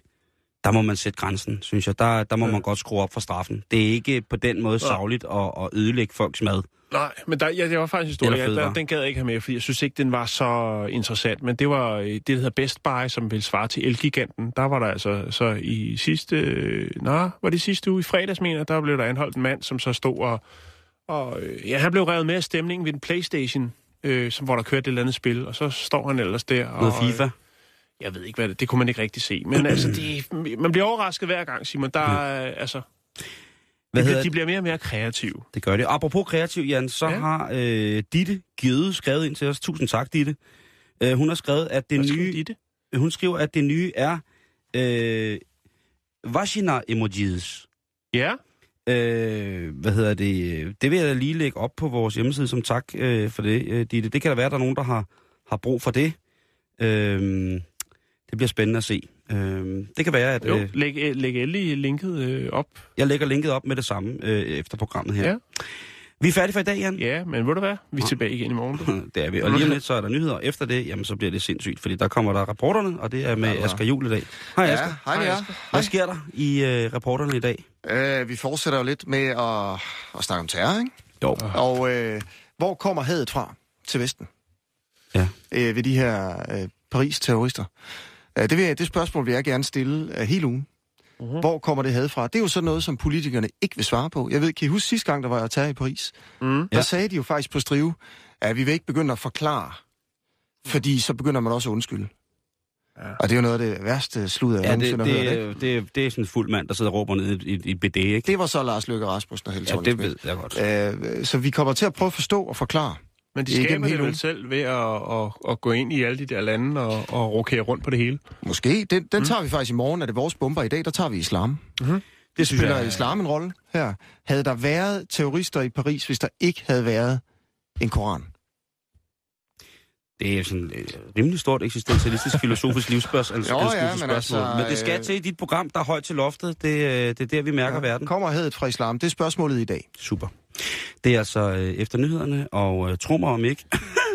S1: Der må man sætte grænsen, synes jeg. Der, der må
S2: Ja.
S1: man godt skrue op for straffen. Det er ikke på den måde savligt at, at ødelægge folks mad.
S2: Nej, men der, ja, det var faktisk en historie. Jeg, der, den gad jeg ikke have med, fordi jeg synes ikke, den var så interessant. Men det var øh, det, der hedder Best Buy, som vil svare til Elgiganten. Der var der altså så i sidste... Øh, nå, var det sidste uge i fredags, mener der blev der anholdt en mand, som så stod og... og øh, ja, han blev revet med af stemningen ved en Playstation, øh, som, hvor der kørte et eller andet spil. Og så står han ellers der.
S1: Noget
S2: og, øh,
S1: FIFA.
S2: Jeg ved ikke, hvad det Det kunne man ikke rigtig se. Men altså, det, man bliver overrasket hver gang, Simon. Der er, altså,
S1: Hvad
S2: de,
S1: hedder
S2: de bliver mere og mere kreative.
S1: Det gør det. Apropos kreativ, Jan, så
S2: Ja.
S1: har øh, Ditte Givet skrevet ind til os. Tusind tak, Ditte. Øh, hun har skrevet, at det
S2: Hvad
S1: nye...
S2: det?
S1: Hun skriver, at det nye er øh, vagina-emojis.
S2: Ja,
S1: Øh, hvad hedder det? Det vil jeg da lige lægge op på vores hjemmeside som tak øh, for det, øh, Ditte. Det kan da være, at der er nogen, der har, har brug for det. Øh, det bliver spændende at se. Øh, det kan være, at
S2: jo.
S1: øh,
S2: Læg, øh, læg endelig linket øh, op.
S1: jeg lægger linket op med det samme øh, efter programmet her.
S2: Ja.
S1: Vi er færdige for i dag, Jan.
S2: Ja, men ved du hvad? Vi er tilbage igen i morgen.
S1: Det er vi. Og lige om lidt, så er der nyheder. Efter det, jamen, så bliver det sindssygt, fordi der kommer der rapporterne, og det er med
S4: Ja,
S1: Asger Jul i dag. Hej
S4: Ja,
S1: Asger.
S4: hej med jer.
S1: Hvad sker der i øh, rapporterne i dag?
S4: Øh, vi fortsætter jo lidt med at, at snakke om terror, ikke?
S1: Jo.
S4: Og øh, hvor kommer hadet fra til Vesten?
S1: Ja.
S4: Øh, ved de her øh, Paris-terrorister. Øh, det, vil jeg, det spørgsmål vil jeg gerne stille øh, hele ugen.
S2: Mhm.
S4: Hvor kommer det had fra? Det er jo sådan noget, som politikerne ikke vil svare på. Jeg ved, kan I huske sidste gang, der var jeg terror i Paris?
S2: Mm.
S4: Der
S1: Ja.
S4: sagde de jo faktisk på strive, at vi vil ikke begynde at forklare, fordi så begynder man også at undskylde.
S2: Ja.
S4: Og det er jo noget af det værste slud, jeg
S1: Ja, det,
S4: nogensinde har hørt. ikke?
S1: det, det, det er sådan en fuld mand, der sidder og råber ned i, i, i BD, ikke?
S4: Det var så Lars Løkke Rasmussen og Helle
S1: Ja, det ved jeg godt.
S4: Øh, så vi kommer til at prøve at forstå og forklare.
S2: Men de skaber det vel selv ved at, at, at gå ind i alle de der lande og, og rokere rundt på det hele?
S4: Måske. Den, den mm. tager vi faktisk i morgen. Er det vores bomber i dag? Der tager vi islam.
S1: Mm-hmm. Det
S4: spiller
S1: jeg...
S4: islam en rolle her. Havde der været terrorister i Paris, hvis der ikke havde været en koran?
S1: Det er sådan et rimelig stort eksistentialistisk filosofisk livsspørgsmål.
S4: Altså, jo, ja, altså, men, altså,
S1: men det skal
S4: øh,
S1: til i dit program, der er højt til loftet. Det, øh, det er der, vi mærker ja, verden.
S4: Kommer hedet fra islam? Det er spørgsmålet i dag.
S1: Super. Det er altså øh, efter nyhederne, og øh, tro mig om ikke,